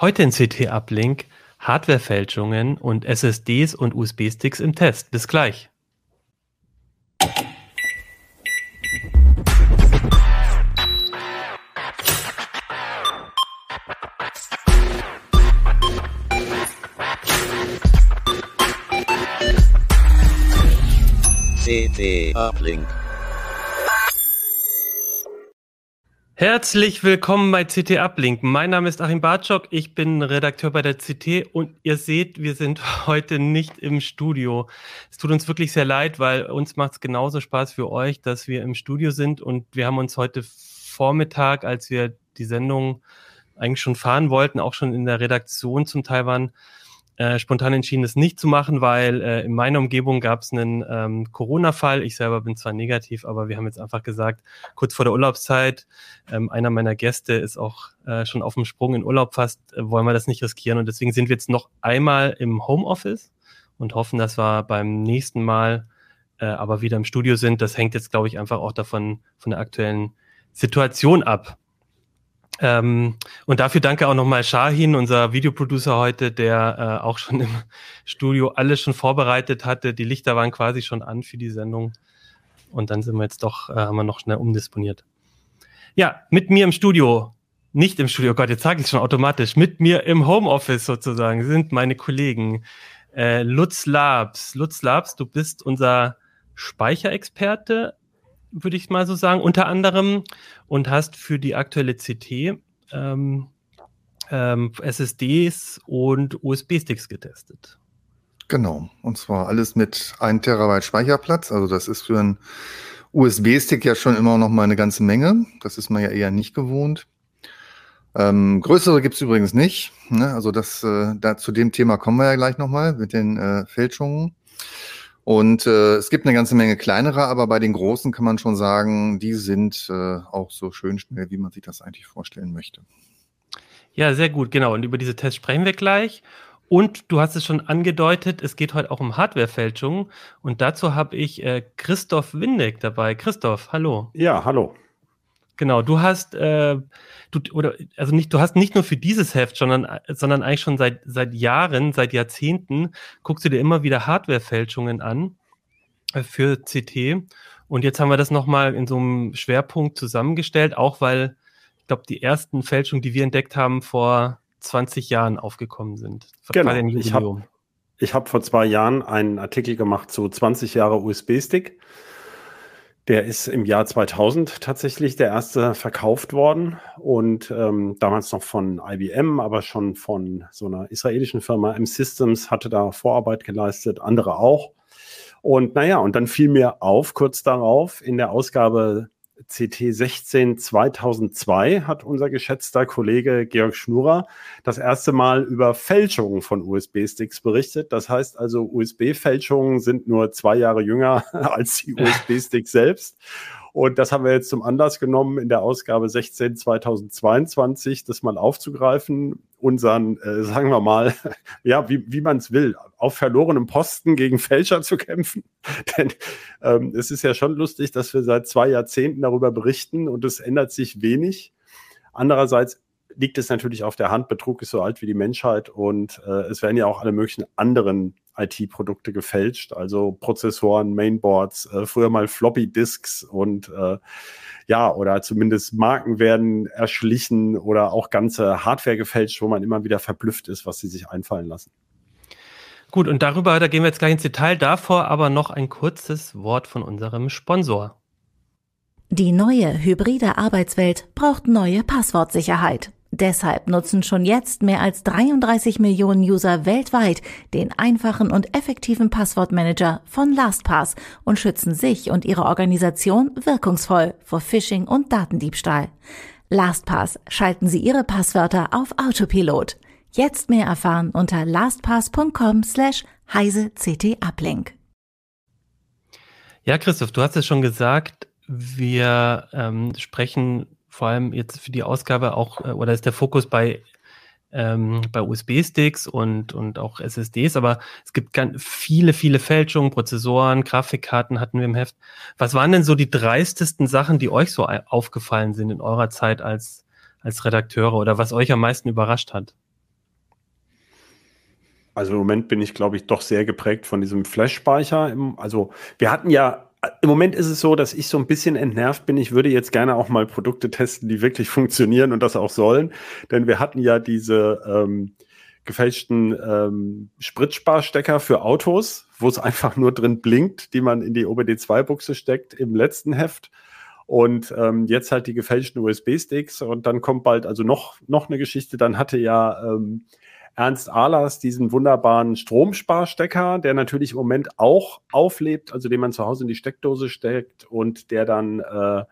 Heute in CT-Uplink Hardwarefälschungen und SSDs und USB-Sticks im Test. Bis gleich. CT Uplink. Herzlich willkommen bei CT Uplink. Mein Name ist Achim Bartschok, ich bin Redakteur bei der CT und ihr seht, wir sind heute nicht im Studio. Es tut uns wirklich sehr leid, weil uns macht es genauso Spaß für euch, dass wir im Studio sind und wir haben uns heute Vormittag, als wir die Sendung eigentlich schon fahren wollten, auch schon in der Redaktion zum Teil waren, äh, spontan entschieden, es nicht zu machen, weil äh, in meiner Umgebung gab es einen ähm, Corona-Fall. Ich selber bin zwar negativ, aber wir haben jetzt einfach gesagt, kurz vor der Urlaubszeit, ähm, einer meiner Gäste ist auch äh, schon auf dem Sprung in Urlaub fast, äh, wollen wir das nicht riskieren. Und deswegen sind wir jetzt noch einmal im Homeoffice und hoffen, dass wir beim nächsten Mal äh, aber wieder im Studio sind. Das hängt jetzt, glaube ich, einfach auch davon von der aktuellen Situation ab. Ähm, und dafür danke auch nochmal Shahin, unser Videoproducer heute, der äh, auch schon im Studio alles schon vorbereitet hatte. Die Lichter waren quasi schon an für die Sendung. Und dann sind wir jetzt doch, äh, haben wir noch schnell umdisponiert. Ja, mit mir im Studio, nicht im Studio, oh Gott, jetzt sage ich schon automatisch, mit mir im Homeoffice sozusagen sind meine Kollegen äh, Lutz Labs. Lutz Labs, du bist unser Speicherexperte würde ich mal so sagen, unter anderem und hast für die aktuelle CT ähm, ähm, SSDs und USB-Sticks getestet. Genau, und zwar alles mit 1 Terabyte Speicherplatz. Also das ist für einen USB-Stick ja schon immer noch mal eine ganze Menge. Das ist man ja eher nicht gewohnt. Ähm, größere gibt's übrigens nicht. Ne? Also das, äh, da, zu dem Thema kommen wir ja gleich nochmal mit den äh, Fälschungen. Und äh, es gibt eine ganze Menge kleinere, aber bei den großen kann man schon sagen, die sind äh, auch so schön schnell, wie man sich das eigentlich vorstellen möchte. Ja, sehr gut, genau. Und über diese Tests sprechen wir gleich. Und du hast es schon angedeutet, es geht heute auch um Hardwarefälschung. Und dazu habe ich äh, Christoph Windeck dabei. Christoph, hallo. Ja, hallo. Genau, du hast äh, du oder also nicht du hast nicht nur für dieses Heft, sondern sondern eigentlich schon seit seit Jahren, seit Jahrzehnten guckst du dir immer wieder Hardwarefälschungen an äh, für CT und jetzt haben wir das noch mal in so einem Schwerpunkt zusammengestellt, auch weil ich glaube die ersten Fälschungen, die wir entdeckt haben, vor 20 Jahren aufgekommen sind. Genau. Ich habe ich hab vor zwei Jahren einen Artikel gemacht zu 20 Jahre USB-Stick der ist im Jahr 2000 tatsächlich der erste verkauft worden und ähm, damals noch von IBM, aber schon von so einer israelischen Firma M-Systems hatte da Vorarbeit geleistet, andere auch. Und naja, und dann fiel mir auf, kurz darauf, in der Ausgabe CT 16 2002 hat unser geschätzter Kollege Georg Schnurer das erste Mal über Fälschungen von USB-Sticks berichtet. Das heißt also, USB-Fälschungen sind nur zwei Jahre jünger als die USB-Sticks selbst. Und das haben wir jetzt zum Anlass genommen, in der Ausgabe 16 2022 das mal aufzugreifen, unseren, äh, sagen wir mal, ja, wie, wie man es will, auf verlorenem Posten gegen Fälscher zu kämpfen. Denn ähm, es ist ja schon lustig, dass wir seit zwei Jahrzehnten darüber berichten und es ändert sich wenig. Andererseits liegt es natürlich auf der Hand, Betrug ist so alt wie die Menschheit und äh, es werden ja auch alle möglichen anderen IT-Produkte gefälscht, also Prozessoren, Mainboards, äh, früher mal Floppy-Disks und äh, ja, oder zumindest Marken werden erschlichen oder auch ganze Hardware gefälscht, wo man immer wieder verblüfft ist, was sie sich einfallen lassen. Gut, und darüber, da gehen wir jetzt gleich ins Detail, davor aber noch ein kurzes Wort von unserem Sponsor. Die neue hybride Arbeitswelt braucht neue Passwortsicherheit. Deshalb nutzen schon jetzt mehr als 33 Millionen User weltweit den einfachen und effektiven Passwortmanager von LastPass und schützen sich und ihre Organisation wirkungsvoll vor Phishing und Datendiebstahl. LastPass schalten Sie Ihre Passwörter auf Autopilot. Jetzt mehr erfahren unter lastpass.com slash heise ct uplink. Ja, Christoph, du hast es schon gesagt, wir ähm, sprechen vor allem jetzt für die Ausgabe auch, äh, oder ist der Fokus bei, ähm, bei USB-Sticks und, und auch SSDs, aber es gibt ganz viele, viele Fälschungen, Prozessoren, Grafikkarten hatten wir im Heft. Was waren denn so die dreistesten Sachen, die euch so aufgefallen sind in eurer Zeit als, als Redakteure oder was euch am meisten überrascht hat? Also im Moment bin ich, glaube ich, doch sehr geprägt von diesem Flash-Speicher. Also wir hatten ja, im Moment ist es so, dass ich so ein bisschen entnervt bin. Ich würde jetzt gerne auch mal Produkte testen, die wirklich funktionieren und das auch sollen. Denn wir hatten ja diese ähm, gefälschten ähm, Spritsparstecker für Autos, wo es einfach nur drin blinkt, die man in die OBD2-Buchse steckt im letzten Heft. Und ähm, jetzt halt die gefälschten USB-Sticks und dann kommt bald also noch, noch eine Geschichte. Dann hatte ja ähm, Ernst Ahlers diesen wunderbaren Stromsparstecker, der natürlich im Moment auch auflebt, also den man zu Hause in die Steckdose steckt und der dann äh,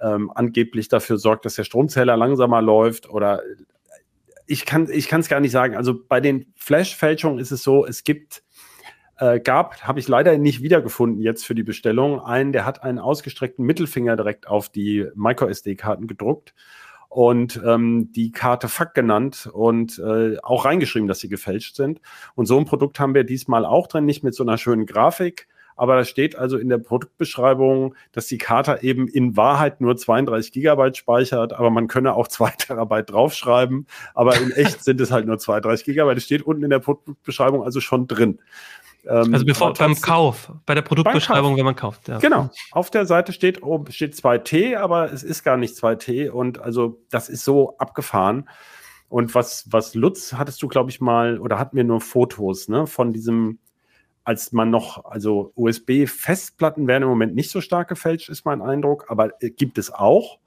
ähm, angeblich dafür sorgt, dass der Stromzähler langsamer läuft oder ich kann ich kann es gar nicht sagen. Also bei den Flash-Fälschungen ist es so, es gibt äh, gab, habe ich leider nicht wiedergefunden jetzt für die Bestellung, einen, der hat einen ausgestreckten Mittelfinger direkt auf die MicroSD-Karten gedruckt und ähm, die Karte Fuck genannt und äh, auch reingeschrieben, dass sie gefälscht sind. Und so ein Produkt haben wir diesmal auch drin, nicht mit so einer schönen Grafik, aber da steht also in der Produktbeschreibung, dass die Karte eben in Wahrheit nur 32 Gigabyte speichert, aber man könne auch 2 Terabyte draufschreiben, aber in echt sind es halt nur 32 Gigabyte. Das steht unten in der Produktbeschreibung also schon drin. Ähm, also bevor beim Kauf, bei der Produktbeschreibung, wenn man kauft. Ja. Genau. Auf der Seite steht, oh, steht 2T, aber es ist gar nicht 2T und also das ist so abgefahren. Und was, was Lutz hattest du, glaube ich, mal, oder hatten wir nur Fotos, ne, von diesem, als man noch, also USB-Festplatten werden im Moment nicht so stark gefälscht, ist mein Eindruck, aber äh, gibt es auch.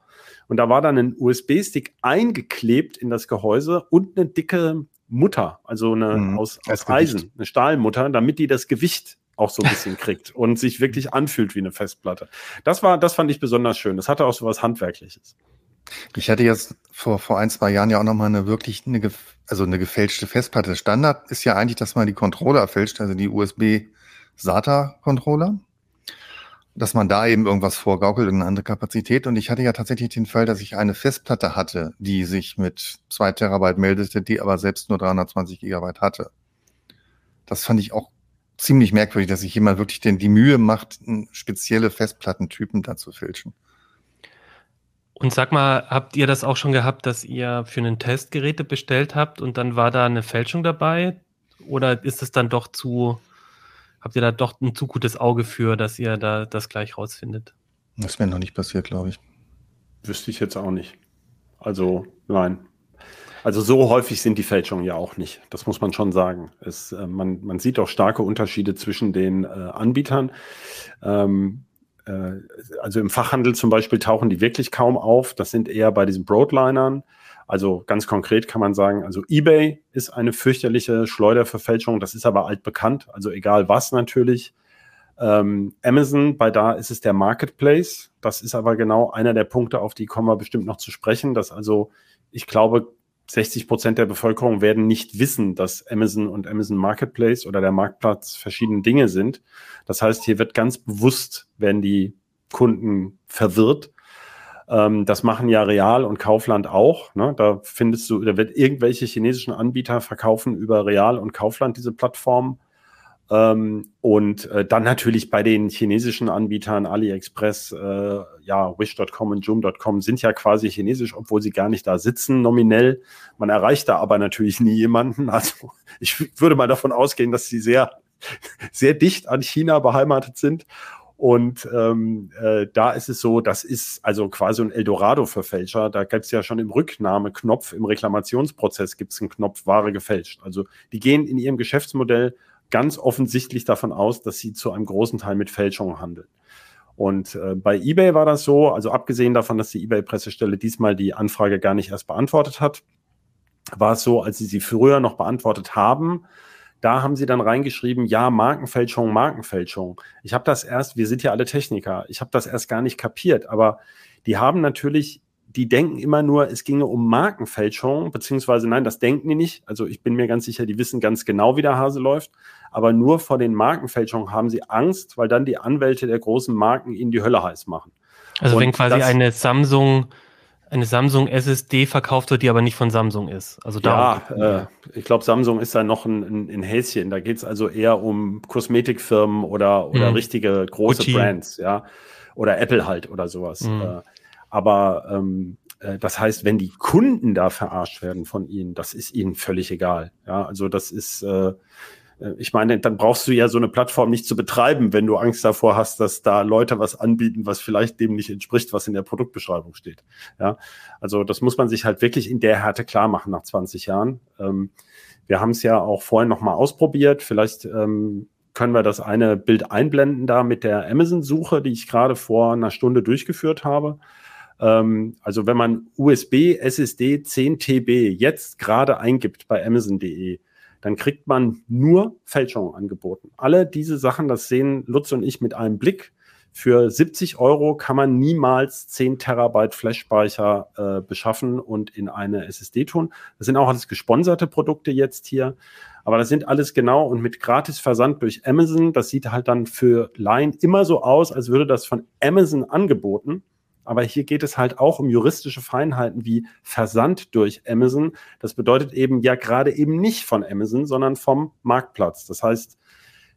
Und da war dann ein USB-Stick eingeklebt in das Gehäuse und eine dicke Mutter, also eine mhm, aus, aus Eisen, eine Stahlmutter, damit die das Gewicht auch so ein bisschen kriegt und sich wirklich anfühlt wie eine Festplatte. Das war, das fand ich besonders schön. Das hatte auch so was Handwerkliches. Ich hatte jetzt vor, vor ein, zwei Jahren ja auch nochmal eine wirklich, eine, also eine gefälschte Festplatte. Standard ist ja eigentlich, dass man die Controller fälscht, also die USB SATA-Controller dass man da eben irgendwas vorgaukelt, eine andere Kapazität. Und ich hatte ja tatsächlich den Fall, dass ich eine Festplatte hatte, die sich mit zwei Terabyte meldete, die aber selbst nur 320 Gigabyte hatte. Das fand ich auch ziemlich merkwürdig, dass sich jemand wirklich denn die Mühe macht, spezielle Festplattentypen da zu filtern. Und sag mal, habt ihr das auch schon gehabt, dass ihr für einen Test Geräte bestellt habt und dann war da eine Fälschung dabei? Oder ist es dann doch zu, habt ihr da doch ein zu gutes Auge für, dass ihr da das gleich rausfindet? Das wäre noch nicht passiert, glaube ich. Wüsste ich jetzt auch nicht. Also, nein. Also so häufig sind die Fälschungen ja auch nicht. Das muss man schon sagen. Es, äh, man, man sieht auch starke Unterschiede zwischen den äh, Anbietern. Ähm, äh, also im Fachhandel zum Beispiel tauchen die wirklich kaum auf. Das sind eher bei diesen Broadlinern. Also ganz konkret kann man sagen, also eBay ist eine fürchterliche Schleuderverfälschung, das ist aber altbekannt, also egal was natürlich. Ähm, Amazon, bei da ist es der Marketplace. Das ist aber genau einer der Punkte, auf die kommen wir bestimmt noch zu sprechen, dass also, ich glaube, 60 Prozent der Bevölkerung werden nicht wissen, dass Amazon und Amazon Marketplace oder der Marktplatz verschiedene Dinge sind. Das heißt, hier wird ganz bewusst, werden die Kunden verwirrt ähm, das machen ja Real und Kaufland auch. Ne? Da findest du, da wird irgendwelche chinesischen Anbieter verkaufen über Real und Kaufland diese Plattform. Ähm, und äh, dann natürlich bei den chinesischen Anbietern AliExpress, äh, ja, Wish.com und Joom.com sind ja quasi chinesisch, obwohl sie gar nicht da sitzen, nominell. Man erreicht da aber natürlich nie jemanden. Also ich würde mal davon ausgehen, dass sie sehr, sehr dicht an China beheimatet sind. Und ähm, äh, da ist es so, das ist also quasi ein Eldorado für Fälscher. Da gibt es ja schon im Rücknahmeknopf, im Reklamationsprozess gibt es einen Knopf Ware gefälscht. Also die gehen in ihrem Geschäftsmodell ganz offensichtlich davon aus, dass sie zu einem großen Teil mit Fälschungen handeln. Und äh, bei eBay war das so, also abgesehen davon, dass die eBay-Pressestelle diesmal die Anfrage gar nicht erst beantwortet hat, war es so, als sie sie früher noch beantwortet haben, da haben sie dann reingeschrieben, ja, Markenfälschung, Markenfälschung. Ich habe das erst, wir sind ja alle Techniker, ich habe das erst gar nicht kapiert, aber die haben natürlich, die denken immer nur, es ginge um Markenfälschung, beziehungsweise nein, das denken die nicht. Also ich bin mir ganz sicher, die wissen ganz genau, wie der Hase läuft. Aber nur vor den Markenfälschungen haben sie Angst, weil dann die Anwälte der großen Marken ihnen die Hölle heiß machen. Also Und wenn quasi eine Samsung eine Samsung SSD verkauft wird, die aber nicht von Samsung ist. Also da ja, äh, ich glaube, Samsung ist da noch ein, ein, Häschen. Da geht es also eher um Kosmetikfirmen oder, oder mhm. richtige große Uchi. Brands, ja. Oder Apple halt oder sowas. Mhm. Äh, aber ähm, äh, das heißt, wenn die Kunden da verarscht werden von ihnen, das ist ihnen völlig egal. Ja, also das ist, äh, ich meine, dann brauchst du ja so eine Plattform nicht zu betreiben, wenn du Angst davor hast, dass da Leute was anbieten, was vielleicht dem nicht entspricht, was in der Produktbeschreibung steht. Ja, also das muss man sich halt wirklich in der Härte klar machen nach 20 Jahren. Ähm, wir haben es ja auch vorhin nochmal ausprobiert. Vielleicht ähm, können wir das eine Bild einblenden da mit der Amazon-Suche, die ich gerade vor einer Stunde durchgeführt habe. Ähm, also wenn man USB SSD 10 TB jetzt gerade eingibt bei Amazon.de, dann kriegt man nur Fälschungen angeboten. Alle diese Sachen, das sehen Lutz und ich mit einem Blick. Für 70 Euro kann man niemals 10 Terabyte Flash-Speicher äh, beschaffen und in eine SSD tun. Das sind auch alles gesponserte Produkte jetzt hier. Aber das sind alles genau und mit gratis Versand durch Amazon. Das sieht halt dann für Laien immer so aus, als würde das von Amazon angeboten. Aber hier geht es halt auch um juristische Feinheiten wie Versand durch Amazon. Das bedeutet eben ja gerade eben nicht von Amazon, sondern vom Marktplatz. Das heißt,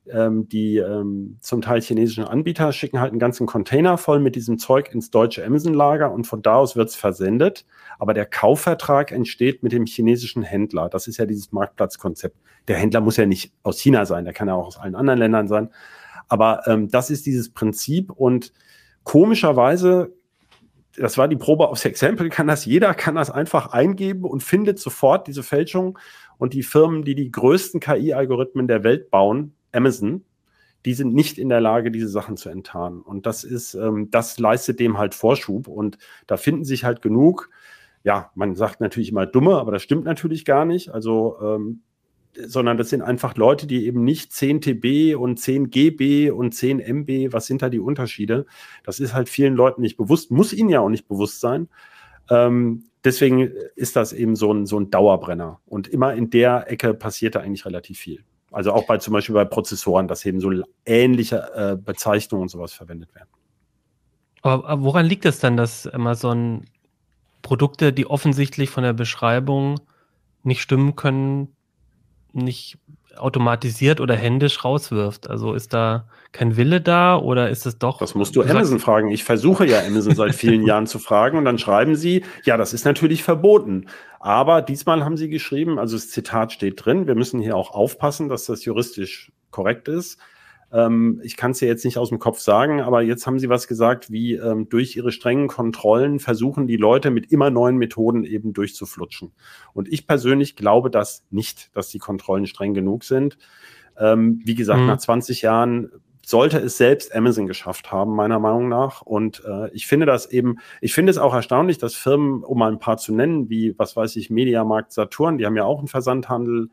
ähm, die ähm, zum Teil chinesischen Anbieter schicken halt einen ganzen Container voll mit diesem Zeug ins deutsche Amazon-Lager und von da aus wird es versendet. Aber der Kaufvertrag entsteht mit dem chinesischen Händler. Das ist ja dieses Marktplatzkonzept. Der Händler muss ja nicht aus China sein, der kann ja auch aus allen anderen Ländern sein. Aber ähm, das ist dieses Prinzip und komischerweise das war die Probe aufs Exempel, kann das jeder, kann das einfach eingeben und findet sofort diese Fälschung. Und die Firmen, die die größten KI-Algorithmen der Welt bauen, Amazon, die sind nicht in der Lage, diese Sachen zu enttarnen. Und das ist, ähm, das leistet dem halt Vorschub. Und da finden sich halt genug, ja, man sagt natürlich immer dumme, aber das stimmt natürlich gar nicht. Also ähm, sondern das sind einfach Leute, die eben nicht 10 TB und 10 GB und 10 MB, was sind da die Unterschiede? Das ist halt vielen Leuten nicht bewusst, muss ihnen ja auch nicht bewusst sein. Ähm, deswegen ist das eben so ein, so ein Dauerbrenner. Und immer in der Ecke passiert da eigentlich relativ viel. Also auch bei zum Beispiel bei Prozessoren, dass eben so ähnliche äh, Bezeichnungen und sowas verwendet werden. Aber woran liegt es dann, dass Amazon Produkte, die offensichtlich von der Beschreibung nicht stimmen können, nicht automatisiert oder händisch rauswirft. Also ist da kein Wille da oder ist es doch? Das musst du, Amazon fragen. Ich versuche ja Amazon seit vielen Jahren zu fragen und dann schreiben sie, ja, das ist natürlich verboten. Aber diesmal haben sie geschrieben, also das Zitat steht drin, wir müssen hier auch aufpassen, dass das juristisch korrekt ist. Ähm, ich kann es ja jetzt nicht aus dem Kopf sagen, aber jetzt haben Sie was gesagt, wie ähm, durch Ihre strengen Kontrollen versuchen die Leute mit immer neuen Methoden eben durchzuflutschen. Und ich persönlich glaube das nicht, dass die Kontrollen streng genug sind. Ähm, wie gesagt, mhm. nach 20 Jahren sollte es selbst Amazon geschafft haben, meiner Meinung nach. Und äh, ich finde das eben, ich finde es auch erstaunlich, dass Firmen, um mal ein paar zu nennen, wie, was weiß ich, Mediamarkt Saturn, die haben ja auch einen Versandhandel,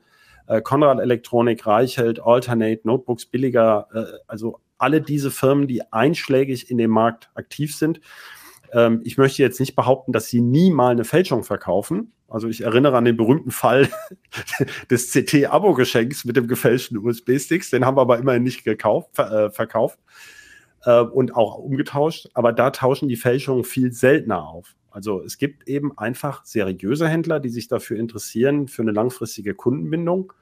äh, Konrad Elektronik, Reichelt, Alternate, Notebooks billiger, äh, also alle diese Firmen, die einschlägig in dem Markt aktiv sind. Ähm, ich möchte jetzt nicht behaupten, dass sie nie mal eine Fälschung verkaufen. Also ich erinnere an den berühmten Fall des CT-Abo-Geschenks mit dem gefälschten USB-Sticks. Den haben wir aber immerhin nicht gekauft, ver äh, verkauft äh, und auch umgetauscht. Aber da tauschen die Fälschungen viel seltener auf. Also es gibt eben einfach seriöse Händler, die sich dafür interessieren, für eine langfristige Kundenbindung.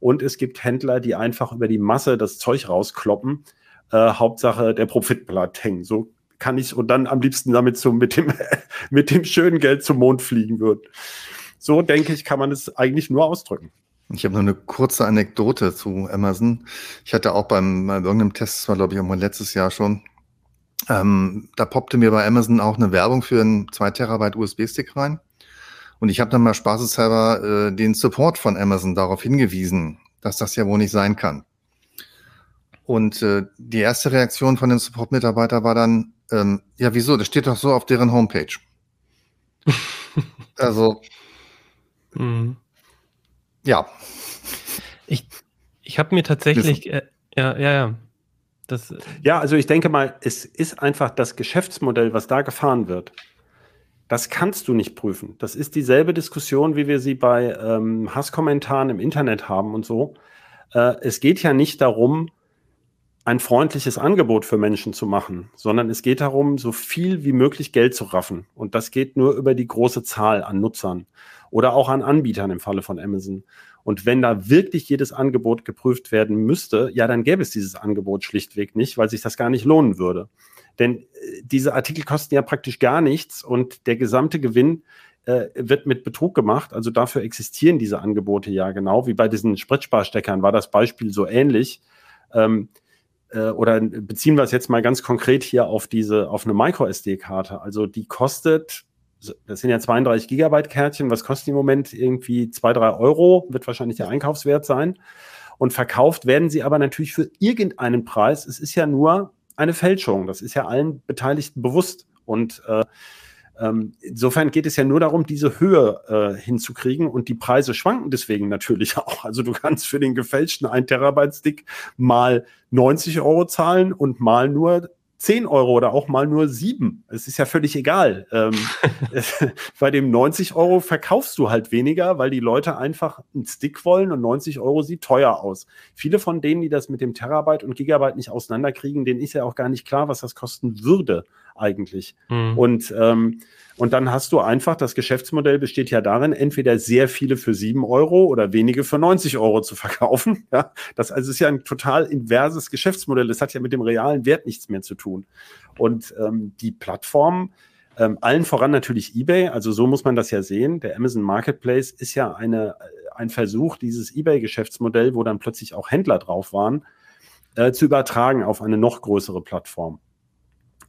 Und es gibt Händler, die einfach über die Masse das Zeug rauskloppen. Äh, Hauptsache der Profit bleibt hängen. So kann ich und dann am liebsten damit so mit dem, mit dem schönen Geld zum Mond fliegen würden. So denke ich, kann man es eigentlich nur ausdrücken. Ich habe noch eine kurze Anekdote zu Amazon. Ich hatte auch beim, bei irgendeinem Test, das war glaube ich auch mal letztes Jahr schon, ähm, da poppte mir bei Amazon auch eine Werbung für einen 2 Terabyte USB-Stick rein. Und ich habe dann mal spaßeshalber äh, den Support von Amazon darauf hingewiesen, dass das ja wohl nicht sein kann. Und äh, die erste Reaktion von dem Support-Mitarbeiter war dann, ähm, ja, wieso? Das steht doch so auf deren Homepage. also, mhm. ja. Ich, ich habe mir tatsächlich, äh, ja, ja, ja. Das, ja, also ich denke mal, es ist einfach das Geschäftsmodell, was da gefahren wird. Das kannst du nicht prüfen. Das ist dieselbe Diskussion, wie wir sie bei ähm, Hasskommentaren im Internet haben und so. Äh, es geht ja nicht darum, ein freundliches Angebot für Menschen zu machen, sondern es geht darum, so viel wie möglich Geld zu raffen. Und das geht nur über die große Zahl an Nutzern oder auch an Anbietern im Falle von Amazon. Und wenn da wirklich jedes Angebot geprüft werden müsste, ja, dann gäbe es dieses Angebot schlichtweg nicht, weil sich das gar nicht lohnen würde. Denn äh, diese Artikel kosten ja praktisch gar nichts und der gesamte Gewinn äh, wird mit Betrug gemacht. Also dafür existieren diese Angebote ja genau. Wie bei diesen Spritsparsteckern war das Beispiel so ähnlich. Ähm, äh, oder beziehen wir es jetzt mal ganz konkret hier auf diese, auf eine Micro-SD-Karte. Also die kostet, das sind ja 32 Gigabyte Kärtchen, was kostet im Moment irgendwie zwei, drei Euro, wird wahrscheinlich der Einkaufswert sein. Und verkauft werden sie aber natürlich für irgendeinen Preis. Es ist ja nur eine Fälschung. Das ist ja allen Beteiligten bewusst. Und äh, ähm, insofern geht es ja nur darum, diese Höhe äh, hinzukriegen und die Preise schwanken deswegen natürlich auch. Also du kannst für den gefälschten 1 Terabyte Stick mal 90 Euro zahlen und mal nur 10 Euro oder auch mal nur 7. Es ist ja völlig egal. Ähm, bei dem 90 Euro verkaufst du halt weniger, weil die Leute einfach einen Stick wollen und 90 Euro sieht teuer aus. Viele von denen, die das mit dem Terabyte und Gigabyte nicht auseinanderkriegen, denen ist ja auch gar nicht klar, was das kosten würde eigentlich. Mhm. Und, ähm, und dann hast du einfach, das Geschäftsmodell besteht ja darin, entweder sehr viele für sieben Euro oder wenige für 90 Euro zu verkaufen. Ja, das also ist ja ein total inverses Geschäftsmodell. Das hat ja mit dem realen Wert nichts mehr zu tun. Und ähm, die Plattform, ähm, allen voran natürlich eBay, also so muss man das ja sehen. Der Amazon Marketplace ist ja eine, ein Versuch, dieses eBay-Geschäftsmodell, wo dann plötzlich auch Händler drauf waren, äh, zu übertragen auf eine noch größere Plattform.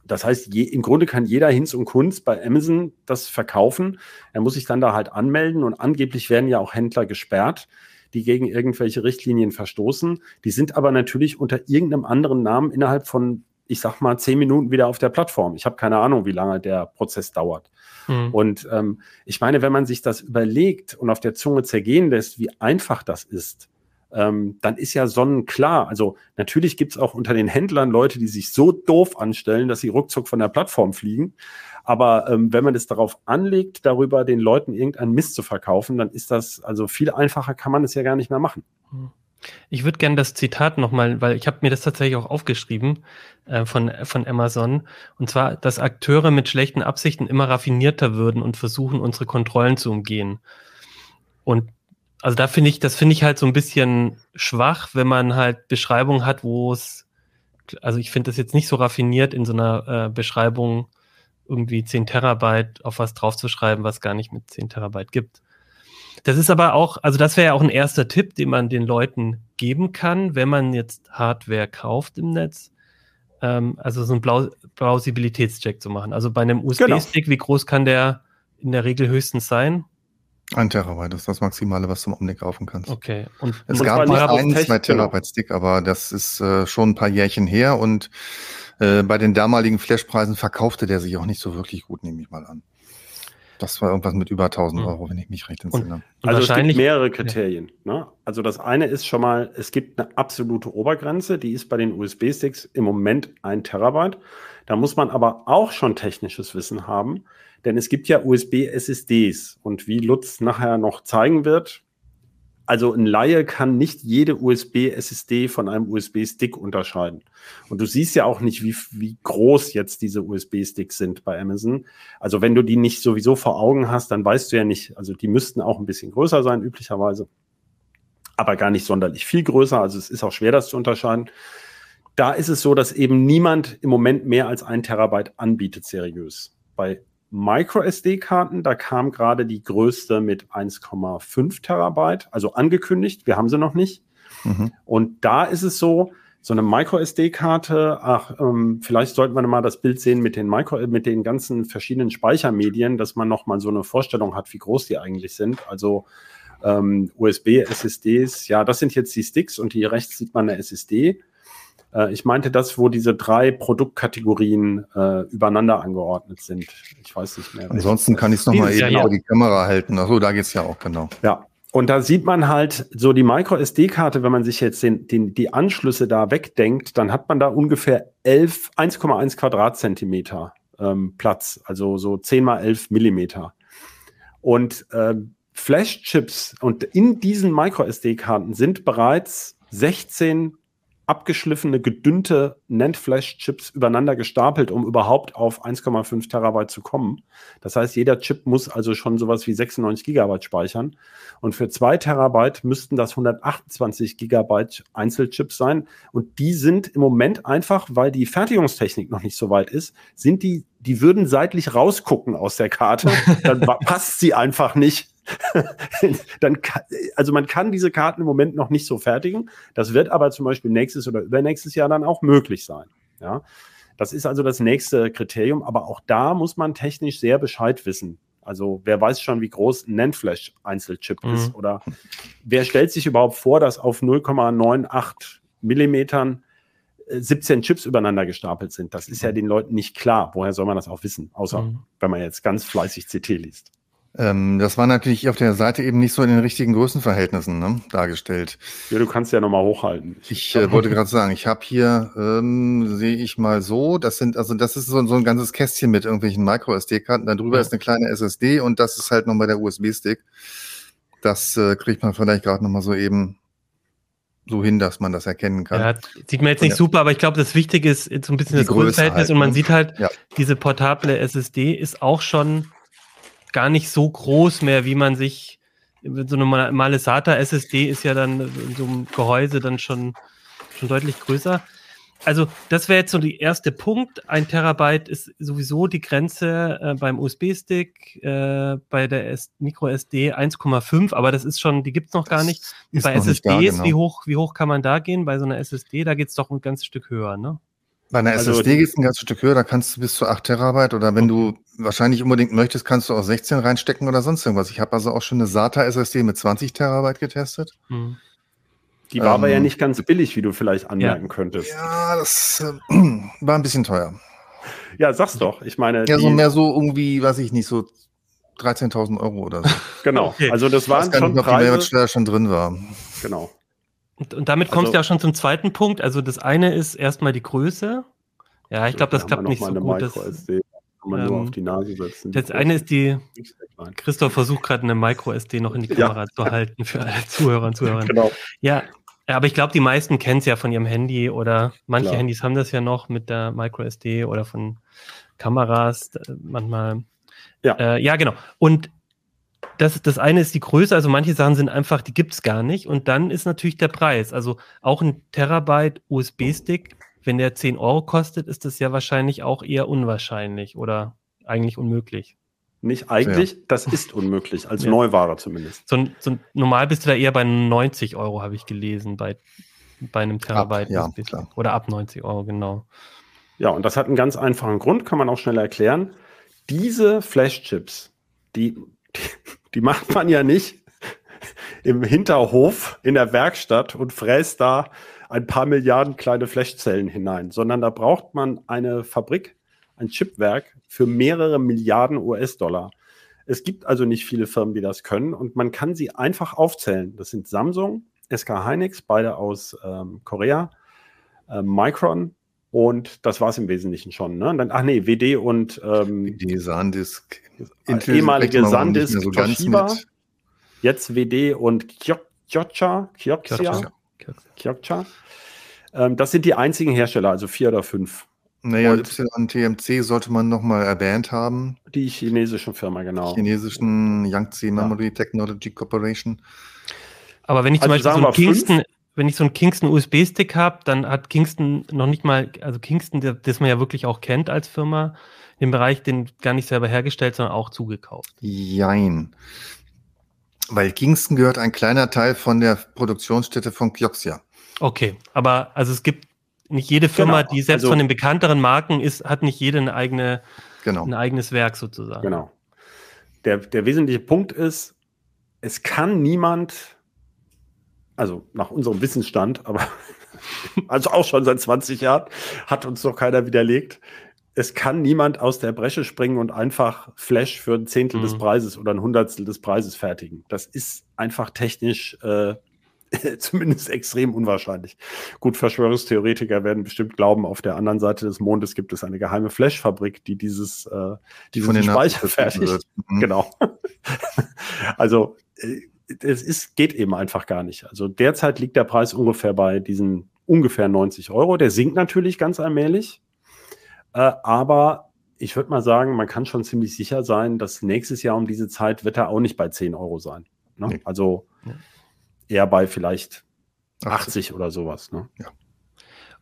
Das heißt, je, im Grunde kann jeder Hinz und Kunz bei Amazon das verkaufen. Er muss sich dann da halt anmelden und angeblich werden ja auch Händler gesperrt, die gegen irgendwelche Richtlinien verstoßen. Die sind aber natürlich unter irgendeinem anderen Namen innerhalb von, ich sag mal, zehn Minuten wieder auf der Plattform. Ich habe keine Ahnung, wie lange der Prozess dauert. Mhm. Und ähm, ich meine, wenn man sich das überlegt und auf der Zunge zergehen lässt, wie einfach das ist, ähm, dann ist ja sonnenklar. Also natürlich gibt es auch unter den Händlern Leute, die sich so doof anstellen, dass sie ruckzuck von der Plattform fliegen. Aber ähm, wenn man es darauf anlegt, darüber den Leuten irgendeinen Mist zu verkaufen, dann ist das, also viel einfacher kann man es ja gar nicht mehr machen. Ich würde gerne das Zitat nochmal, weil ich habe mir das tatsächlich auch aufgeschrieben äh, von, von Amazon. Und zwar, dass Akteure mit schlechten Absichten immer raffinierter würden und versuchen, unsere Kontrollen zu umgehen. Und also da finde ich, das finde ich halt so ein bisschen schwach, wenn man halt Beschreibungen hat, wo es, also ich finde das jetzt nicht so raffiniert in so einer äh, Beschreibung irgendwie 10 Terabyte auf was draufzuschreiben, was gar nicht mit 10 Terabyte gibt. Das ist aber auch, also das wäre ja auch ein erster Tipp, den man den Leuten geben kann, wenn man jetzt Hardware kauft im Netz. Ähm, also so einen Plausibilitätscheck zu machen. Also bei einem USB-Stick, genau. wie groß kann der in der Regel höchstens sein? Ein Terabyte ist das Maximale, was du im Omni kaufen kannst. Okay. Und es und gab mal ein, zwei Terabyte Stick, aber das ist äh, schon ein paar Jährchen her und äh, bei den damaligen Flashpreisen verkaufte der sich auch nicht so wirklich gut, nehme ich mal an. Das war irgendwas mit über 1000 mhm. Euro, wenn ich mich recht entsinne. Also es gibt mehrere Kriterien. Ne? Also das eine ist schon mal, es gibt eine absolute Obergrenze, die ist bei den USB-Sticks im Moment ein Terabyte. Da muss man aber auch schon technisches Wissen haben. Denn es gibt ja USB-SSDs und wie Lutz nachher noch zeigen wird, also ein Laie kann nicht jede USB-SSD von einem USB-Stick unterscheiden. Und du siehst ja auch nicht, wie, wie groß jetzt diese USB-Sticks sind bei Amazon. Also wenn du die nicht sowieso vor Augen hast, dann weißt du ja nicht, also die müssten auch ein bisschen größer sein, üblicherweise. Aber gar nicht sonderlich viel größer. Also es ist auch schwer, das zu unterscheiden. Da ist es so, dass eben niemand im Moment mehr als ein Terabyte anbietet, seriös. Bei Micro-SD-Karten, da kam gerade die größte mit 1,5 Terabyte, also angekündigt, wir haben sie noch nicht. Mhm. Und da ist es so, so eine Micro-SD-Karte, ach, ähm, vielleicht sollten wir mal das Bild sehen mit den Micro, mit den ganzen verschiedenen Speichermedien, dass man noch mal so eine Vorstellung hat, wie groß die eigentlich sind. Also ähm, USB, SSDs, ja, das sind jetzt die Sticks und hier rechts sieht man eine SSD. Äh, ich meinte das, wo diese drei Produktkategorien äh, übereinander angeordnet sind. Ich weiß nicht mehr. Ansonsten kann ich es nochmal eben über die Kamera halten. Achso, da geht es ja auch, genau. Ja. Und da sieht man halt so die Micro-SD-Karte, wenn man sich jetzt den, den, die Anschlüsse da wegdenkt, dann hat man da ungefähr 11, 1,1 Quadratzentimeter ähm, Platz, also so 10 mal 11 Millimeter. Und äh, Flash-Chips und in diesen Micro-SD-Karten sind bereits 16 abgeschliffene, gedünnte NAND-Flash-Chips übereinander gestapelt, um überhaupt auf 1,5 Terabyte zu kommen. Das heißt, jeder Chip muss also schon sowas wie 96 Gigabyte speichern. Und für 2 Terabyte müssten das 128 Gigabyte Einzelchips sein. Und die sind im Moment einfach, weil die Fertigungstechnik noch nicht so weit ist, sind die, die würden seitlich rausgucken aus der Karte. Dann passt sie einfach nicht dann kann, also man kann diese Karten im Moment noch nicht so fertigen. Das wird aber zum Beispiel nächstes oder übernächstes Jahr dann auch möglich sein. Ja, das ist also das nächste Kriterium. Aber auch da muss man technisch sehr Bescheid wissen. Also wer weiß schon, wie groß ein NAND-Flash Einzelchip mhm. ist oder wer stellt sich überhaupt vor, dass auf 0,98 Millimetern 17 äh, Chips übereinander gestapelt sind. Das ist ja den Leuten nicht klar. Woher soll man das auch wissen? Außer mhm. wenn man jetzt ganz fleißig CT liest. Ähm, das war natürlich auf der Seite eben nicht so in den richtigen Größenverhältnissen ne, dargestellt. Ja, du kannst ja nochmal hochhalten. Ich äh, wollte gerade sagen, ich habe hier, ähm, sehe ich mal so, das sind, also das ist so, so ein ganzes Kästchen mit irgendwelchen Micro-SD-Karten. Darüber ja. ist eine kleine SSD und das ist halt nochmal der USB-Stick. Das äh, kriegt man vielleicht gerade nochmal so eben so hin, dass man das erkennen kann. Ja, sieht man jetzt nicht ja. super, aber ich glaube, das Wichtige ist so ein bisschen Die das Größenverhältnis halt, und man ne? sieht halt, ja. diese portable SSD ist auch schon gar nicht so groß mehr, wie man sich so eine normale SATA SSD ist ja dann in so einem Gehäuse dann schon, schon deutlich größer. Also das wäre jetzt so der erste Punkt. Ein Terabyte ist sowieso die Grenze äh, beim USB-Stick, äh, bei der S Micro SD 1,5, aber das ist schon, die gibt es noch gar nicht. bei SSDs, da, genau. wie, hoch, wie hoch kann man da gehen? Bei so einer SSD, da geht es doch ein ganzes Stück höher, ne? Bei einer also SSD geht es ein ganzes Stück höher, da kannst du bis zu 8 Terabyte oder wenn du wahrscheinlich unbedingt möchtest, kannst du auch 16 reinstecken oder sonst irgendwas. Ich habe also auch schon eine SATA SSD mit 20 Terabyte getestet. Mhm. Die war ähm, aber ja ähm, nicht ganz billig, wie du vielleicht anmerken ja. könntest. Ja, das äh, war ein bisschen teuer. Ja, sag's doch. Ich meine. Ja, so mehr so irgendwie, weiß ich nicht, so 13.000 Euro oder so. genau. Okay. Also das waren schon nicht, Preise. Die Mehrwertsteuer schon drin war. Genau. Und, und damit kommst also, du ja schon zum zweiten Punkt. Also das eine ist erstmal die Größe. Ja, ich glaube, das klappt nicht so gut. Das, kann man ähm, nur auf die Nase setzen. Das eine ist die, Christoph versucht gerade eine Micro-SD noch in die Kamera ja. zu halten für alle Zuhörer und Zuhörerinnen. Genau. Ja, aber ich glaube, die meisten kennen es ja von ihrem Handy oder manche Klar. Handys haben das ja noch mit der Micro-SD oder von Kameras manchmal. Ja, äh, ja genau. Und das, das eine ist die Größe, also manche Sachen sind einfach, die gibt es gar nicht. Und dann ist natürlich der Preis. Also auch ein Terabyte USB-Stick, wenn der 10 Euro kostet, ist das ja wahrscheinlich auch eher unwahrscheinlich oder eigentlich unmöglich. Nicht eigentlich, ja. das ist unmöglich, als ja. Neuware zumindest. So, so, normal bist du da eher bei 90 Euro, habe ich gelesen, bei, bei einem Terabyte. Ab, ja, klar. Oder ab 90 Euro, genau. Ja, und das hat einen ganz einfachen Grund, kann man auch schnell erklären. Diese Flash-Chips, die, die, die macht man ja nicht im Hinterhof in der Werkstatt und fräst da ein paar Milliarden kleine Flashzellen hinein, sondern da braucht man eine Fabrik, ein Chipwerk für mehrere Milliarden US-Dollar. Es gibt also nicht viele Firmen, die das können und man kann sie einfach aufzählen. Das sind Samsung, SK Hynix, beide aus ähm, Korea, äh, Micron und das war es im Wesentlichen schon. Ne? Dann, ach nee, WD und ähm, WD, Sandisk, Intel ehemalige Sandisk, so Toshiba, jetzt WD und Kyokcha, Kyokcha, Kyokcha. Ähm, das sind die einzigen Hersteller, also vier oder fünf. Naja, und TMC sollte man nochmal erwähnt haben. Die chinesische Firma, genau. Die chinesischen Yangtze Memory ja. Technology Corporation. Aber wenn ich zum also Beispiel so einen Kingston, wenn ich so einen Kingston USB-Stick habe, dann hat Kingston noch nicht mal, also Kingston, das man ja wirklich auch kennt als Firma, im Bereich den gar nicht selber hergestellt, sondern auch zugekauft. Jein. Weil Kingston gehört ein kleiner Teil von der Produktionsstätte von Kioxia. Okay, aber also es gibt nicht jede Firma, genau. die selbst also, von den bekannteren Marken ist, hat nicht jede eine eigene, genau. ein eigenes Werk sozusagen. Genau. Der, der wesentliche Punkt ist, es kann niemand, also nach unserem Wissensstand, aber also auch schon seit 20 Jahren, hat uns noch keiner widerlegt. Es kann niemand aus der Bresche springen und einfach Flash für ein Zehntel mhm. des Preises oder ein Hundertstel des Preises fertigen. Das ist einfach technisch äh, zumindest extrem unwahrscheinlich. Gut, Verschwörungstheoretiker werden bestimmt glauben, auf der anderen Seite des Mondes gibt es eine geheime Flash-Fabrik, die dieses, äh, diesen Speicher fertigt. Mhm. Genau. also äh, es ist, geht eben einfach gar nicht. Also derzeit liegt der Preis ungefähr bei diesen ungefähr 90 Euro. Der sinkt natürlich ganz allmählich. Äh, aber ich würde mal sagen, man kann schon ziemlich sicher sein, dass nächstes Jahr um diese Zeit wird er auch nicht bei 10 Euro sein. Ne? Nee. Also eher bei vielleicht 80 oder sowas. Ne? Ja.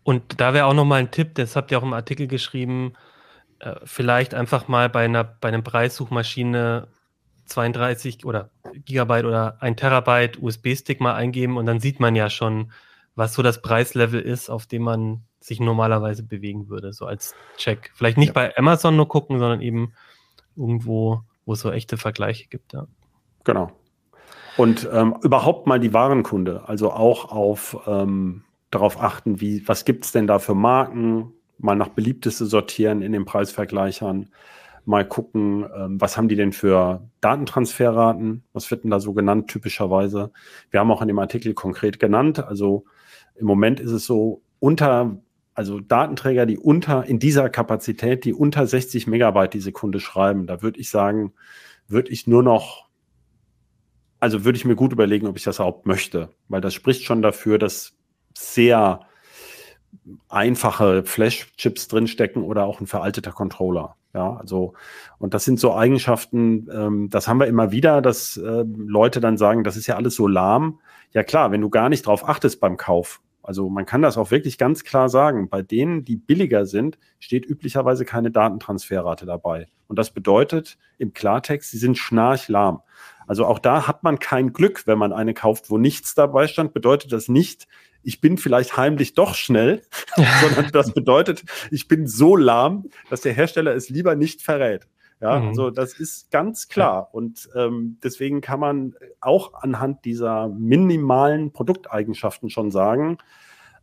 Und da wäre auch noch mal ein Tipp, das habt ihr auch im Artikel geschrieben, äh, vielleicht einfach mal bei einer bei einer Preissuchmaschine 32 oder Gigabyte oder ein Terabyte USB-Stick mal eingeben und dann sieht man ja schon, was so das Preislevel ist, auf dem man sich normalerweise bewegen würde, so als Check. Vielleicht nicht ja. bei Amazon nur gucken, sondern eben irgendwo, wo es so echte Vergleiche gibt. Ja. Genau. Und ähm, überhaupt mal die Warenkunde, also auch auf ähm, darauf achten, wie, was gibt es denn da für Marken, mal nach beliebteste sortieren in den Preisvergleichern, mal gucken, ähm, was haben die denn für Datentransferraten, was wird denn da so genannt typischerweise. Wir haben auch in dem Artikel konkret genannt, also im Moment ist es so, unter, also Datenträger, die unter, in dieser Kapazität, die unter 60 Megabyte die Sekunde schreiben, da würde ich sagen, würde ich nur noch, also würde ich mir gut überlegen, ob ich das überhaupt möchte, weil das spricht schon dafür, dass sehr einfache Flash-Chips drinstecken oder auch ein veralteter Controller. Ja, also, und das sind so Eigenschaften, ähm, das haben wir immer wieder, dass äh, Leute dann sagen, das ist ja alles so lahm. Ja klar, wenn du gar nicht drauf achtest beim Kauf. Also man kann das auch wirklich ganz klar sagen. Bei denen, die billiger sind, steht üblicherweise keine Datentransferrate dabei. Und das bedeutet im Klartext, sie sind schnarchlahm. Also auch da hat man kein Glück, wenn man eine kauft, wo nichts dabei stand, bedeutet das nicht, ich bin vielleicht heimlich doch schnell, sondern das bedeutet, ich bin so lahm, dass der Hersteller es lieber nicht verrät. Ja, mhm. also das ist ganz klar. Und ähm, deswegen kann man auch anhand dieser minimalen Produkteigenschaften schon sagen,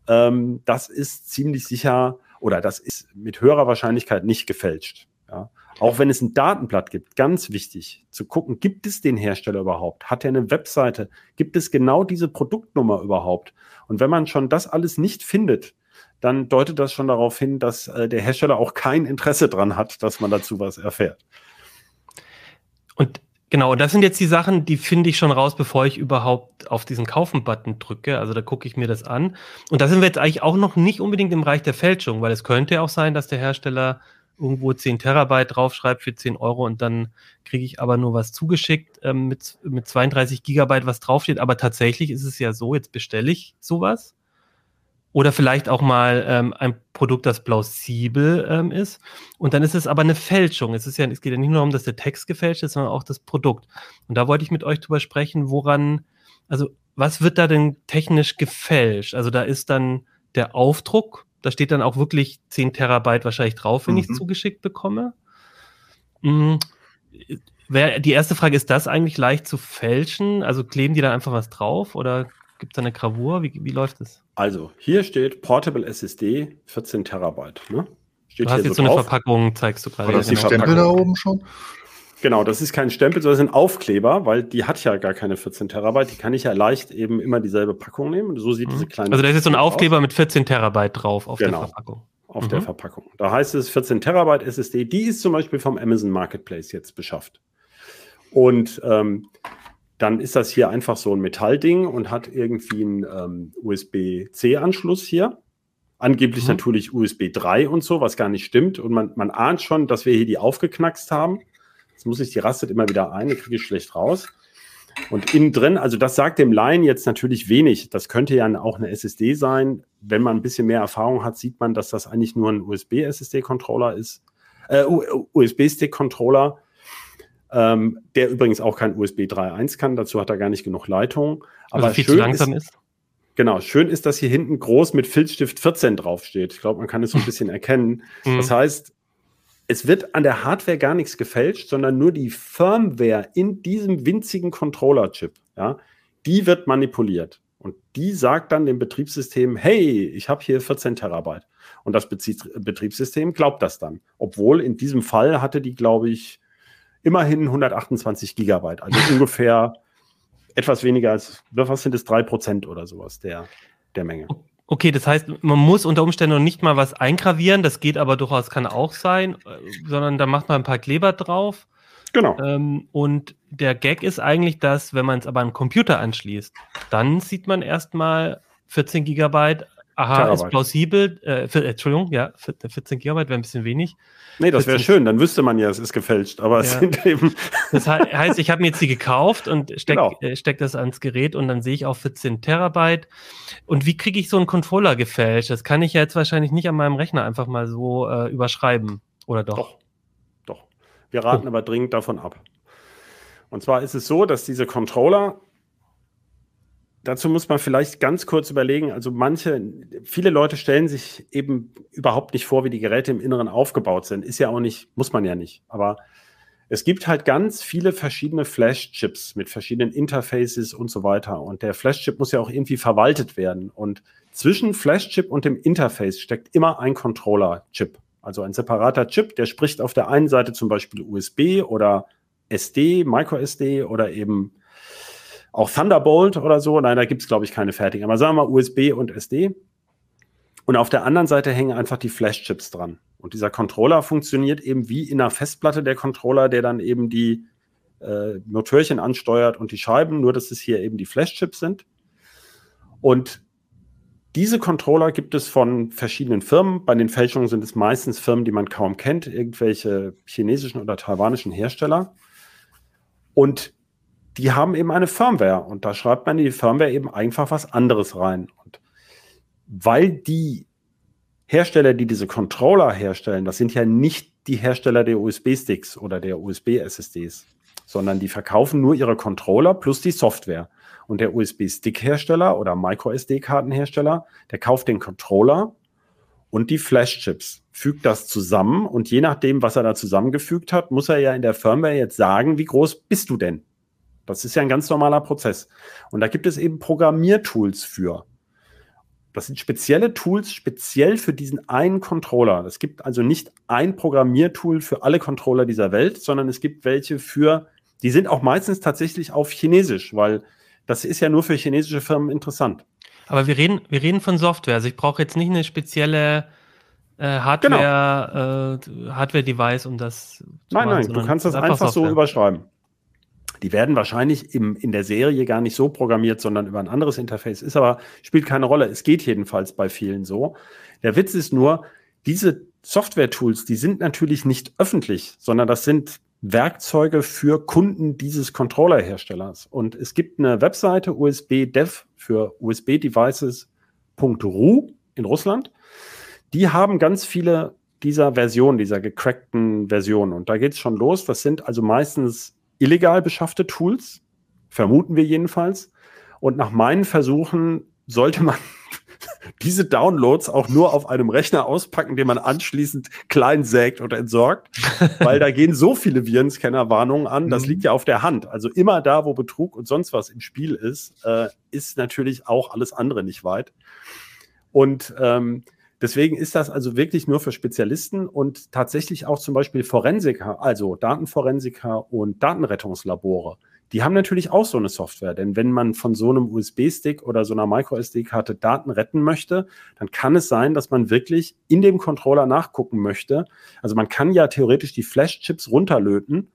ähm, das ist ziemlich sicher oder das ist mit höherer Wahrscheinlichkeit nicht gefälscht. Ja. Auch wenn es ein Datenblatt gibt, ganz wichtig zu gucken, gibt es den Hersteller überhaupt? Hat er eine Webseite? Gibt es genau diese Produktnummer überhaupt? Und wenn man schon das alles nicht findet, dann deutet das schon darauf hin, dass äh, der Hersteller auch kein Interesse dran hat, dass man dazu was erfährt. Und genau, das sind jetzt die Sachen, die finde ich schon raus, bevor ich überhaupt auf diesen Kaufen-Button drücke. Also da gucke ich mir das an. Und da sind wir jetzt eigentlich auch noch nicht unbedingt im Bereich der Fälschung, weil es könnte auch sein, dass der Hersteller irgendwo 10 Terabyte draufschreibt für 10 Euro und dann kriege ich aber nur was zugeschickt ähm, mit, mit 32 Gigabyte, was draufsteht. Aber tatsächlich ist es ja so, jetzt bestelle ich sowas. Oder vielleicht auch mal ähm, ein Produkt, das plausibel ähm, ist. Und dann ist es aber eine Fälschung. Es, ist ja, es geht ja nicht nur darum, dass der Text gefälscht ist, sondern auch das Produkt. Und da wollte ich mit euch drüber sprechen, woran, also was wird da denn technisch gefälscht? Also da ist dann der Aufdruck da steht dann auch wirklich 10 Terabyte wahrscheinlich drauf, wenn mhm. ich es zugeschickt bekomme. Mhm. Die erste Frage, ist das eigentlich leicht zu fälschen? Also kleben die da einfach was drauf oder gibt es da eine Gravur? Wie, wie läuft das? Also, hier steht Portable SSD 14 Terabyte. Ne? Steht du hast jetzt so, so eine Verpackung, zeigst du gerade. War das die Stempel da oben schon? Genau, das ist kein Stempel, sondern ein Aufkleber, weil die hat ja gar keine 14 Terabyte. Die kann ich ja leicht eben immer dieselbe Packung nehmen. So sieht mhm. diese kleine. Also da ist jetzt so ein Aufkleber aus. mit 14 Terabyte drauf auf genau, der Verpackung. Auf mhm. der Verpackung. Da heißt es 14 Terabyte SSD. Die ist zum Beispiel vom Amazon Marketplace jetzt beschafft. Und ähm, dann ist das hier einfach so ein Metallding und hat irgendwie einen ähm, USB-C-Anschluss hier. Angeblich mhm. natürlich USB 3 und so, was gar nicht stimmt. Und man, man ahnt schon, dass wir hier die aufgeknackst haben. Jetzt muss ich, die rastet immer wieder ein, die kriege ich schlecht raus. Und innen drin, also das sagt dem Laien jetzt natürlich wenig. Das könnte ja auch eine SSD sein. Wenn man ein bisschen mehr Erfahrung hat, sieht man, dass das eigentlich nur ein USB-SSD-Controller ist. Äh, USB-Stick-Controller, ähm, der übrigens auch kein USB 3.1 kann. Dazu hat er gar nicht genug Leitung. Aber also viel schön zu langsam ist, ist. Genau, schön ist, dass hier hinten groß mit Filzstift 14 draufsteht. Ich glaube, man kann es so ein bisschen erkennen. Mhm. Das heißt, es wird an der Hardware gar nichts gefälscht, sondern nur die Firmware in diesem winzigen Controller-Chip, ja, die wird manipuliert. Und die sagt dann dem Betriebssystem, hey, ich habe hier 14 Terabyte. Und das Betriebssystem glaubt das dann. Obwohl in diesem Fall hatte die, glaube ich, immerhin 128 Gigabyte. Also ungefähr etwas weniger als, was sind es, drei Prozent oder sowas der, der Menge. Okay, das heißt, man muss unter Umständen noch nicht mal was eingravieren, das geht aber durchaus, kann auch sein, sondern da macht man ein paar Kleber drauf. Genau. Ähm, und der Gag ist eigentlich, dass, wenn man es aber an den Computer anschließt, dann sieht man erstmal 14 Gigabyte aha, Terabyte. ist plausibel. Äh, für, Entschuldigung, ja, 14 Gigabyte wäre ein bisschen wenig. Nee, das wäre schön, dann wüsste man ja, es ist gefälscht, aber ja. es sind eben. Das heißt, ich habe mir jetzt die gekauft und stecke genau. äh, steck das ans Gerät und dann sehe ich auch 14 Terabyte. Und wie kriege ich so einen Controller gefälscht? Das kann ich ja jetzt wahrscheinlich nicht an meinem Rechner einfach mal so äh, überschreiben, oder doch? Doch, doch. Wir raten oh. aber dringend davon ab. Und zwar ist es so, dass diese Controller dazu muss man vielleicht ganz kurz überlegen, also manche, viele Leute stellen sich eben überhaupt nicht vor, wie die Geräte im Inneren aufgebaut sind. Ist ja auch nicht, muss man ja nicht. Aber es gibt halt ganz viele verschiedene Flash-Chips mit verschiedenen Interfaces und so weiter. Und der Flash-Chip muss ja auch irgendwie verwaltet werden. Und zwischen Flash-Chip und dem Interface steckt immer ein Controller-Chip. Also ein separater Chip, der spricht auf der einen Seite zum Beispiel USB oder SD, MicroSD oder eben auch Thunderbolt oder so. Nein, da gibt es, glaube ich, keine fertigen. Aber sagen wir mal USB und SD. Und auf der anderen Seite hängen einfach die Flash-Chips dran. Und dieser Controller funktioniert eben wie in einer Festplatte der Controller, der dann eben die äh, Motörchen ansteuert und die Scheiben, nur dass es hier eben die Flash-Chips sind. Und diese Controller gibt es von verschiedenen Firmen. Bei den Fälschungen sind es meistens Firmen, die man kaum kennt, irgendwelche chinesischen oder taiwanischen Hersteller. Und die haben eben eine Firmware und da schreibt man in die Firmware eben einfach was anderes rein. Und weil die Hersteller, die diese Controller herstellen, das sind ja nicht die Hersteller der USB-Sticks oder der USB-SSDs, sondern die verkaufen nur ihre Controller plus die Software. Und der USB-Stick-Hersteller oder Micro-SD-Kartenhersteller, der kauft den Controller und die Flash-Chips, fügt das zusammen und je nachdem, was er da zusammengefügt hat, muss er ja in der Firmware jetzt sagen, wie groß bist du denn? Das ist ja ein ganz normaler Prozess. Und da gibt es eben Programmiertools für. Das sind spezielle Tools, speziell für diesen einen Controller. Es gibt also nicht ein Programmiertool für alle Controller dieser Welt, sondern es gibt welche für, die sind auch meistens tatsächlich auf Chinesisch, weil das ist ja nur für chinesische Firmen interessant. Aber wir reden, wir reden von Software. Also ich brauche jetzt nicht eine spezielle äh, Hardware, genau. äh, Hardware-Device, um das zu Nein, machen, nein, du kannst das einfach Software. so überschreiben. Die werden wahrscheinlich im, in der Serie gar nicht so programmiert, sondern über ein anderes Interface. Ist aber, spielt keine Rolle. Es geht jedenfalls bei vielen so. Der Witz ist nur, diese Software-Tools, die sind natürlich nicht öffentlich, sondern das sind Werkzeuge für Kunden dieses Controller-Herstellers. Und es gibt eine Webseite USB-Dev für USB-Devices.ru in Russland. Die haben ganz viele dieser Versionen, dieser gecrackten Versionen. Und da geht es schon los. Das sind also meistens illegal beschaffte Tools, vermuten wir jedenfalls. Und nach meinen Versuchen sollte man diese Downloads auch nur auf einem Rechner auspacken, den man anschließend klein sägt oder entsorgt, weil da gehen so viele Virenscanner-Warnungen an, das mhm. liegt ja auf der Hand. Also immer da, wo Betrug und sonst was im Spiel ist, äh, ist natürlich auch alles andere nicht weit. Und ähm, Deswegen ist das also wirklich nur für Spezialisten und tatsächlich auch zum Beispiel Forensiker, also Datenforensiker und Datenrettungslabore. Die haben natürlich auch so eine Software, denn wenn man von so einem USB-Stick oder so einer Micro-SD-Karte Daten retten möchte, dann kann es sein, dass man wirklich in dem Controller nachgucken möchte. Also man kann ja theoretisch die Flash-Chips runterlöten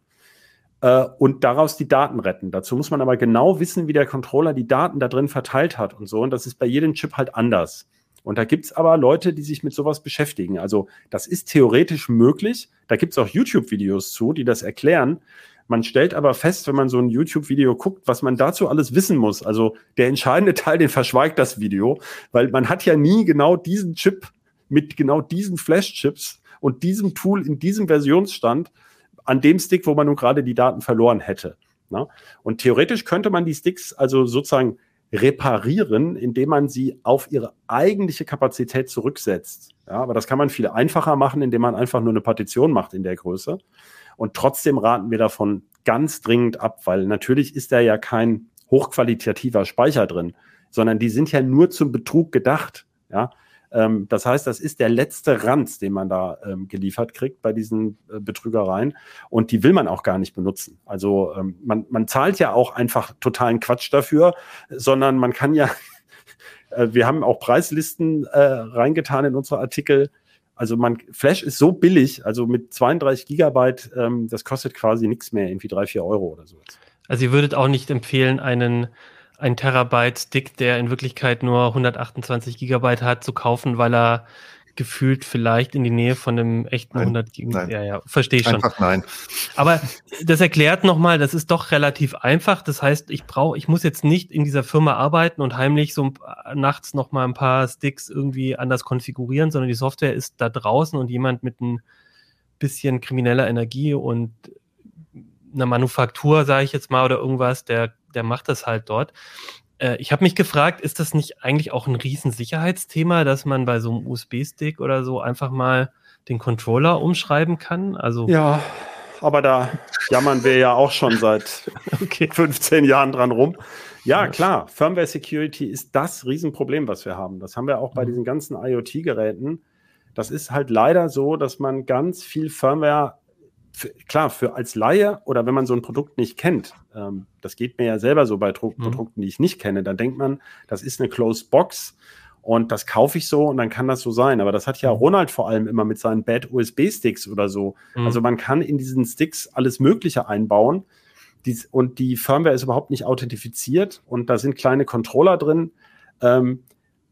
äh, und daraus die Daten retten. Dazu muss man aber genau wissen, wie der Controller die Daten da drin verteilt hat und so. Und das ist bei jedem Chip halt anders. Und da gibt's aber Leute, die sich mit sowas beschäftigen. Also das ist theoretisch möglich. Da gibt's auch YouTube-Videos zu, die das erklären. Man stellt aber fest, wenn man so ein YouTube-Video guckt, was man dazu alles wissen muss. Also der entscheidende Teil, den verschweigt das Video, weil man hat ja nie genau diesen Chip mit genau diesen Flash-Chips und diesem Tool in diesem Versionsstand an dem Stick, wo man nun gerade die Daten verloren hätte. Und theoretisch könnte man die Sticks also sozusagen reparieren, indem man sie auf ihre eigentliche Kapazität zurücksetzt. Ja, aber das kann man viel einfacher machen, indem man einfach nur eine Partition macht in der Größe. Und trotzdem raten wir davon ganz dringend ab, weil natürlich ist da ja kein hochqualitativer Speicher drin, sondern die sind ja nur zum Betrug gedacht. Ja, ähm, das heißt, das ist der letzte Ranz, den man da ähm, geliefert kriegt bei diesen äh, Betrügereien. Und die will man auch gar nicht benutzen. Also ähm, man, man zahlt ja auch einfach totalen Quatsch dafür, sondern man kann ja, äh, wir haben auch Preislisten äh, reingetan in unsere Artikel. Also man, Flash ist so billig, also mit 32 Gigabyte, ähm, das kostet quasi nichts mehr, irgendwie drei, vier Euro oder so. Also ihr würdet auch nicht empfehlen, einen ein Terabyte Stick, der in Wirklichkeit nur 128 Gigabyte hat, zu kaufen, weil er gefühlt vielleicht in die Nähe von einem echten nein, 100 Gigabyte. Ja, ja, verstehe ich schon. Einfach nein. Aber das erklärt nochmal, das ist doch relativ einfach. Das heißt, ich brauche, ich muss jetzt nicht in dieser Firma arbeiten und heimlich so nachts nochmal ein paar Sticks irgendwie anders konfigurieren, sondern die Software ist da draußen und jemand mit ein bisschen krimineller Energie und einer Manufaktur, sage ich jetzt mal, oder irgendwas, der, der macht das halt dort. Äh, ich habe mich gefragt, ist das nicht eigentlich auch ein Riesensicherheitsthema, dass man bei so einem USB-Stick oder so einfach mal den Controller umschreiben kann? Also ja, aber da jammern wir ja auch schon seit okay. 15 Jahren dran rum. Ja, klar, Firmware Security ist das Riesenproblem, was wir haben. Das haben wir auch bei mhm. diesen ganzen IoT-Geräten. Das ist halt leider so, dass man ganz viel Firmware für, klar, für als Laie oder wenn man so ein Produkt nicht kennt, ähm, das geht mir ja selber so bei Dru mhm. Produkten, die ich nicht kenne, dann denkt man, das ist eine Closed Box und das kaufe ich so und dann kann das so sein. Aber das hat ja mhm. Ronald vor allem immer mit seinen Bad USB-Sticks oder so. Mhm. Also man kann in diesen Sticks alles Mögliche einbauen dies, und die Firmware ist überhaupt nicht authentifiziert und da sind kleine Controller drin. Ähm,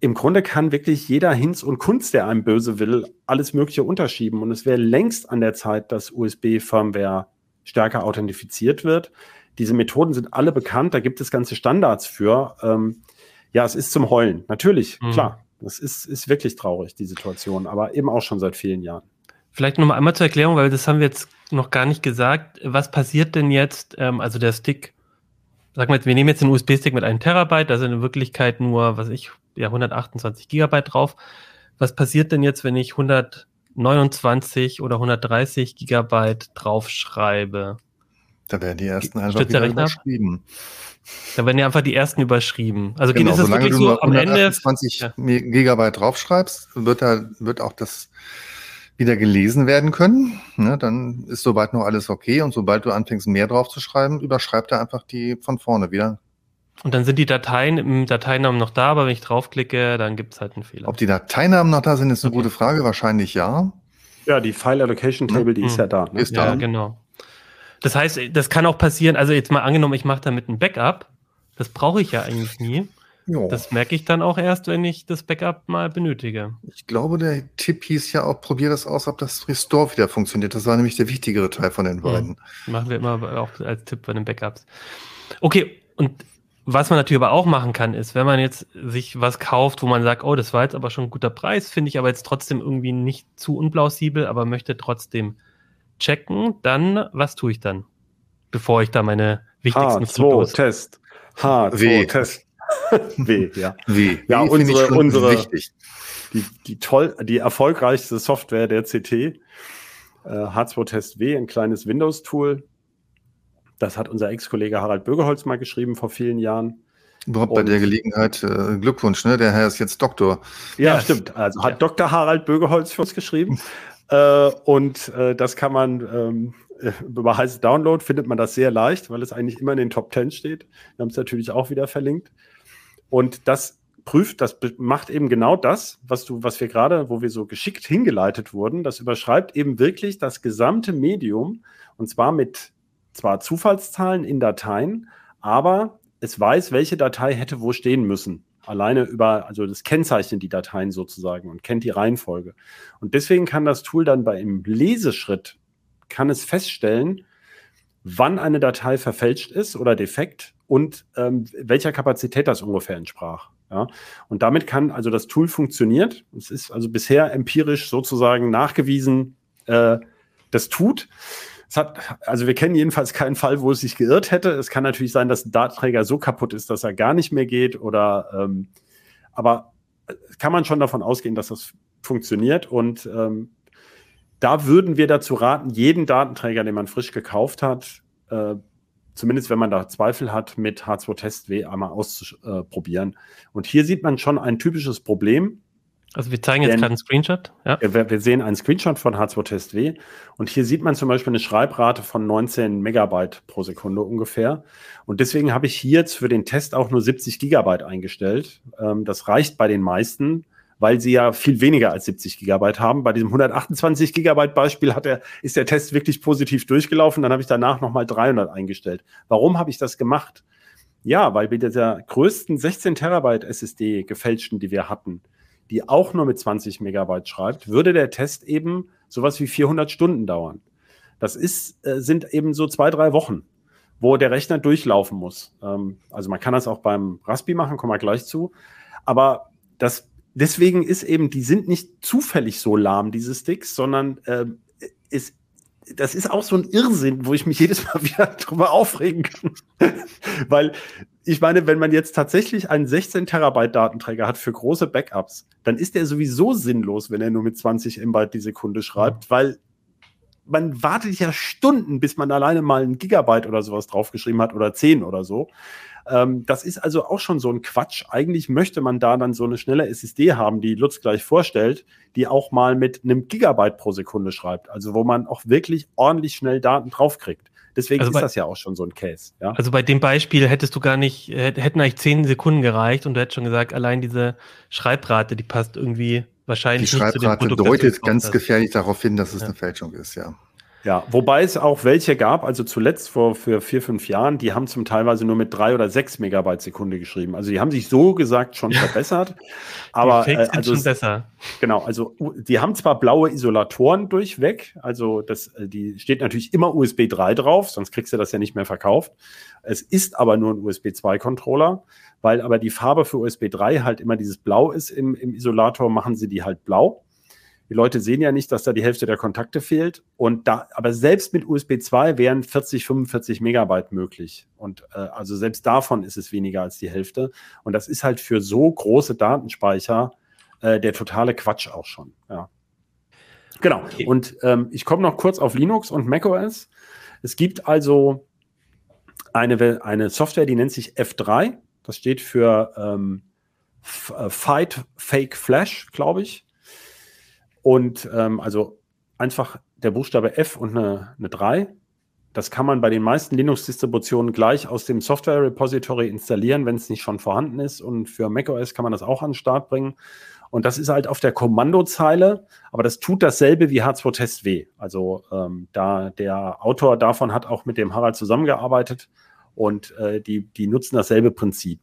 im Grunde kann wirklich jeder Hinz und Kunst, der einem böse will, alles Mögliche unterschieben. Und es wäre längst an der Zeit, dass USB-Firmware stärker authentifiziert wird. Diese Methoden sind alle bekannt, da gibt es ganze Standards für. Ähm, ja, es ist zum Heulen. Natürlich, mhm. klar. Das ist, ist wirklich traurig, die Situation, aber eben auch schon seit vielen Jahren. Vielleicht noch mal einmal zur Erklärung, weil das haben wir jetzt noch gar nicht gesagt. Was passiert denn jetzt? Ähm, also der Stick, sag mal, wir nehmen jetzt einen USB-Stick mit einem Terabyte, da sind in Wirklichkeit nur, was ich, ja 128 Gigabyte drauf. Was passiert denn jetzt, wenn ich 129 oder 130 Gigabyte draufschreibe? Da werden die ersten einfach wieder überschrieben. Da werden ja einfach die ersten überschrieben. Also genau, ist es wirklich so am Ende 20 ja. Gigabyte draufschreibst, wird da wird auch das wieder gelesen werden können. Ne, dann ist soweit noch alles okay. Und sobald du anfängst, mehr draufzuschreiben, überschreibt er einfach die von vorne wieder. Und dann sind die Dateien im Dateinamen noch da, aber wenn ich draufklicke, dann gibt es halt einen Fehler. Ob die Dateinamen noch da sind, ist eine okay. gute Frage. Wahrscheinlich ja. Ja, die File Allocation Table, ne? die ist ja da. Ne? Ist da. Ja, genau. Das heißt, das kann auch passieren, also jetzt mal angenommen, ich mache damit ein Backup. Das brauche ich ja eigentlich nie. Jo. Das merke ich dann auch erst, wenn ich das Backup mal benötige. Ich glaube, der Tipp hieß ja auch, probier das aus, ob das Restore wieder funktioniert. Das war nämlich der wichtigere Teil von den beiden. Ja, machen wir immer auch als Tipp bei den Backups. Okay, und was man natürlich aber auch machen kann, ist, wenn man jetzt sich was kauft, wo man sagt, oh, das war jetzt aber schon ein guter Preis, finde ich aber jetzt trotzdem irgendwie nicht zu unplausibel, aber möchte trotzdem checken, dann, was tue ich dann? Bevor ich da meine wichtigsten H2-Test. H2-Test. W, ja. W. Ja, w unsere, unsere wichtig. Die, die, toll, die erfolgreichste Software der CT, äh, H2-Test W, ein kleines Windows-Tool, das hat unser Ex-Kollege Harald Bögeholz mal geschrieben vor vielen Jahren. Überhaupt bei der Gelegenheit äh, Glückwunsch, ne? Der Herr ist jetzt Doktor. Ja, ja. stimmt. Also hat ja. Dr. Harald Bögeholz für uns geschrieben. äh, und äh, das kann man ähm, äh, über heißes Download findet man das sehr leicht, weil es eigentlich immer in den Top 10 steht. Wir haben es natürlich auch wieder verlinkt. Und das prüft, das macht eben genau das, was du, was wir gerade, wo wir so geschickt hingeleitet wurden. Das überschreibt eben wirklich das gesamte Medium und zwar mit zwar Zufallszahlen in Dateien, aber es weiß, welche Datei hätte wo stehen müssen. Alleine über, also das kennzeichnet die Dateien sozusagen und kennt die Reihenfolge. Und deswegen kann das Tool dann bei im Leseschritt, kann es feststellen, wann eine Datei verfälscht ist oder defekt und ähm, welcher Kapazität das ungefähr entsprach. Ja? Und damit kann, also das Tool funktioniert. Es ist also bisher empirisch sozusagen nachgewiesen, äh, das tut. Hat, also wir kennen jedenfalls keinen Fall, wo es sich geirrt hätte. Es kann natürlich sein, dass ein Datenträger so kaputt ist, dass er gar nicht mehr geht oder ähm, aber äh, kann man schon davon ausgehen, dass das funktioniert und ähm, da würden wir dazu raten, jeden Datenträger, den man frisch gekauft hat, äh, zumindest wenn man da Zweifel hat, mit H2 W einmal auszuprobieren. Und hier sieht man schon ein typisches Problem. Also wir zeigen jetzt gerade einen Screenshot. Ja. Wir, wir, sehen einen Screenshot von H2-Test-W und hier sieht man zum Beispiel eine Schreibrate von 19 Megabyte pro Sekunde ungefähr. Und deswegen habe ich hier jetzt für den Test auch nur 70 Gigabyte eingestellt. Ähm, das reicht bei den meisten, weil sie ja viel weniger als 70 Gigabyte haben. Bei diesem 128 Gigabyte Beispiel hat er, ist der Test wirklich positiv durchgelaufen. Dann habe ich danach nochmal 300 eingestellt. Warum habe ich das gemacht? Ja, weil bei dieser größten 16 Terabyte SSD gefälschten, die wir hatten, die auch nur mit 20 Megabyte schreibt, würde der Test eben sowas wie 400 Stunden dauern. Das ist, äh, sind eben so zwei, drei Wochen, wo der Rechner durchlaufen muss. Ähm, also man kann das auch beim Raspi machen, kommen wir gleich zu. Aber das, deswegen ist eben, die sind nicht zufällig so lahm, diese Sticks, sondern äh, ist das ist auch so ein Irrsinn, wo ich mich jedes Mal wieder drüber aufregen kann. Weil ich meine, wenn man jetzt tatsächlich einen 16 Terabyte Datenträger hat für große Backups, dann ist der sowieso sinnlos, wenn er nur mit 20 MB die Sekunde schreibt, weil man wartet ja Stunden, bis man alleine mal ein Gigabyte oder sowas draufgeschrieben hat oder 10 oder so. Ähm, das ist also auch schon so ein Quatsch. Eigentlich möchte man da dann so eine schnelle SSD haben, die Lutz gleich vorstellt, die auch mal mit einem Gigabyte pro Sekunde schreibt. Also wo man auch wirklich ordentlich schnell Daten draufkriegt. Deswegen also bei, ist das ja auch schon so ein Case. Ja? Also bei dem Beispiel hättest du gar nicht, hätten eigentlich zehn Sekunden gereicht und du hättest schon gesagt, allein diese Schreibrate, die passt irgendwie wahrscheinlich die nicht zu dem Produkt. Die Schreibrate deutet ganz gefährlich darauf hin, dass es ja. eine Fälschung ist, ja. Ja, wobei es auch welche gab, also zuletzt vor für vier, fünf Jahren, die haben zum teilweise nur mit drei oder sechs Megabyte Sekunde geschrieben. Also die haben sich so gesagt schon verbessert. aber die äh, also schon besser. Genau, also die haben zwar blaue Isolatoren durchweg, also das, äh, die steht natürlich immer USB 3 drauf, sonst kriegst du das ja nicht mehr verkauft. Es ist aber nur ein USB 2 Controller, weil aber die Farbe für USB 3 halt immer dieses Blau ist im, im Isolator, machen sie die halt blau. Die Leute sehen ja nicht, dass da die Hälfte der Kontakte fehlt. Und da, aber selbst mit USB 2 wären 40, 45 Megabyte möglich. Und äh, also selbst davon ist es weniger als die Hälfte. Und das ist halt für so große Datenspeicher äh, der totale Quatsch auch schon. Ja. Genau. Okay. Und ähm, ich komme noch kurz auf Linux und macOS. Es gibt also eine, eine Software, die nennt sich F3. Das steht für ähm, äh, Fight Fake Flash, glaube ich. Und ähm, also einfach der Buchstabe F und eine, eine 3. Das kann man bei den meisten Linux-Distributionen gleich aus dem Software-Repository installieren, wenn es nicht schon vorhanden ist. Und für macOS kann man das auch an den Start bringen. Und das ist halt auf der Kommandozeile, aber das tut dasselbe wie H2Test W. Also ähm, da der Autor davon hat auch mit dem Harald zusammengearbeitet und äh, die, die nutzen dasselbe Prinzip.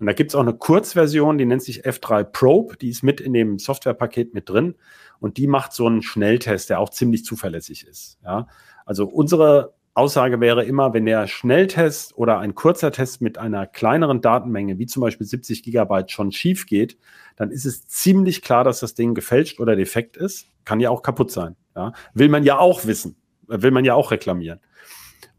Und da gibt es auch eine Kurzversion, die nennt sich F3 Probe, die ist mit in dem Softwarepaket mit drin und die macht so einen Schnelltest, der auch ziemlich zuverlässig ist. Ja? Also unsere Aussage wäre immer, wenn der Schnelltest oder ein kurzer Test mit einer kleineren Datenmenge, wie zum Beispiel 70 Gigabyte, schon schief geht, dann ist es ziemlich klar, dass das Ding gefälscht oder defekt ist. Kann ja auch kaputt sein. Ja? Will man ja auch wissen, will man ja auch reklamieren.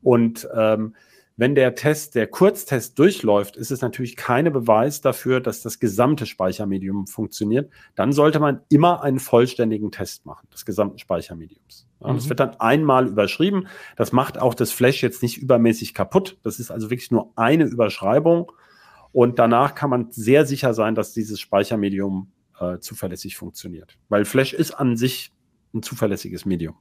Und ähm, wenn der Test, der Kurztest durchläuft, ist es natürlich keine Beweis dafür, dass das gesamte Speichermedium funktioniert. Dann sollte man immer einen vollständigen Test machen, des gesamten Speichermediums. Ja, mhm. Das wird dann einmal überschrieben. Das macht auch das Flash jetzt nicht übermäßig kaputt. Das ist also wirklich nur eine Überschreibung. Und danach kann man sehr sicher sein, dass dieses Speichermedium äh, zuverlässig funktioniert. Weil Flash ist an sich ein zuverlässiges Medium.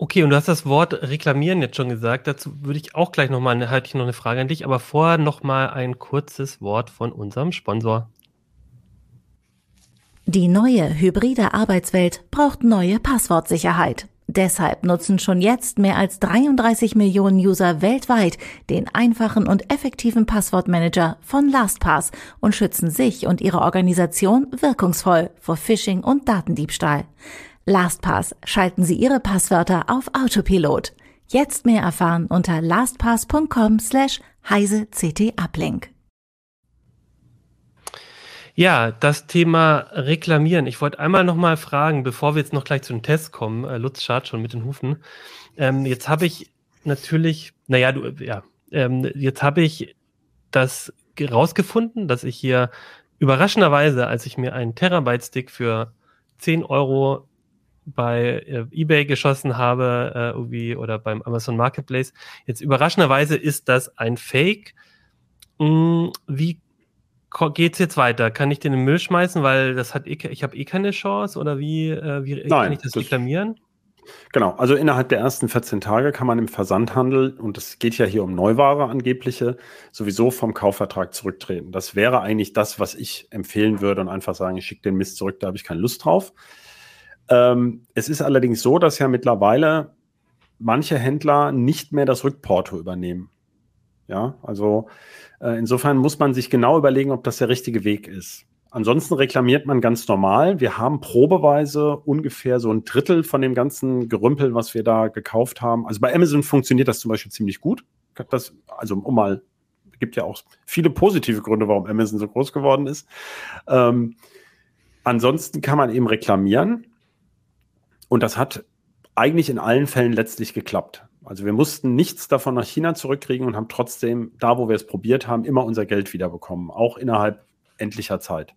Okay, und du hast das Wort reklamieren jetzt schon gesagt. Dazu würde ich auch gleich nochmal, halte ich noch eine Frage an dich, aber vorher nochmal ein kurzes Wort von unserem Sponsor. Die neue hybride Arbeitswelt braucht neue Passwortsicherheit. Deshalb nutzen schon jetzt mehr als 33 Millionen User weltweit den einfachen und effektiven Passwortmanager von LastPass und schützen sich und ihre Organisation wirkungsvoll vor Phishing und Datendiebstahl. LastPass schalten Sie Ihre Passwörter auf Autopilot. Jetzt mehr erfahren unter lastpass.com slash heise-ct-uplink. Ja, das Thema Reklamieren. Ich wollte einmal noch mal fragen, bevor wir jetzt noch gleich zu den Tests kommen. Äh, Lutz schart schon mit den Hufen. Ähm, jetzt habe ich natürlich, naja, du, ja, ähm, jetzt habe ich das rausgefunden, dass ich hier überraschenderweise, als ich mir einen Terabyte-Stick für 10 Euro bei äh, eBay geschossen habe, äh, irgendwie, oder beim Amazon Marketplace. Jetzt überraschenderweise ist das ein Fake. Hm, wie geht's jetzt weiter? Kann ich den in den Müll schmeißen, weil das hat eh, ich habe eh keine Chance oder wie, äh, wie Nein, kann ich das, das reklamieren? Genau, also innerhalb der ersten 14 Tage kann man im Versandhandel, und es geht ja hier um Neuware angebliche, sowieso vom Kaufvertrag zurücktreten. Das wäre eigentlich das, was ich empfehlen würde und einfach sagen, ich schicke den Mist zurück, da habe ich keine Lust drauf. Ähm, es ist allerdings so, dass ja mittlerweile manche Händler nicht mehr das Rückporto übernehmen. Ja, also äh, insofern muss man sich genau überlegen, ob das der richtige Weg ist. Ansonsten reklamiert man ganz normal. Wir haben probeweise ungefähr so ein Drittel von dem ganzen Gerümpel, was wir da gekauft haben. Also bei Amazon funktioniert das zum Beispiel ziemlich gut. Das, also um mal, gibt ja auch viele positive Gründe, warum Amazon so groß geworden ist. Ähm, ansonsten kann man eben reklamieren. Und das hat eigentlich in allen Fällen letztlich geklappt. Also wir mussten nichts davon nach China zurückkriegen und haben trotzdem, da wo wir es probiert haben, immer unser Geld wiederbekommen, auch innerhalb endlicher Zeit.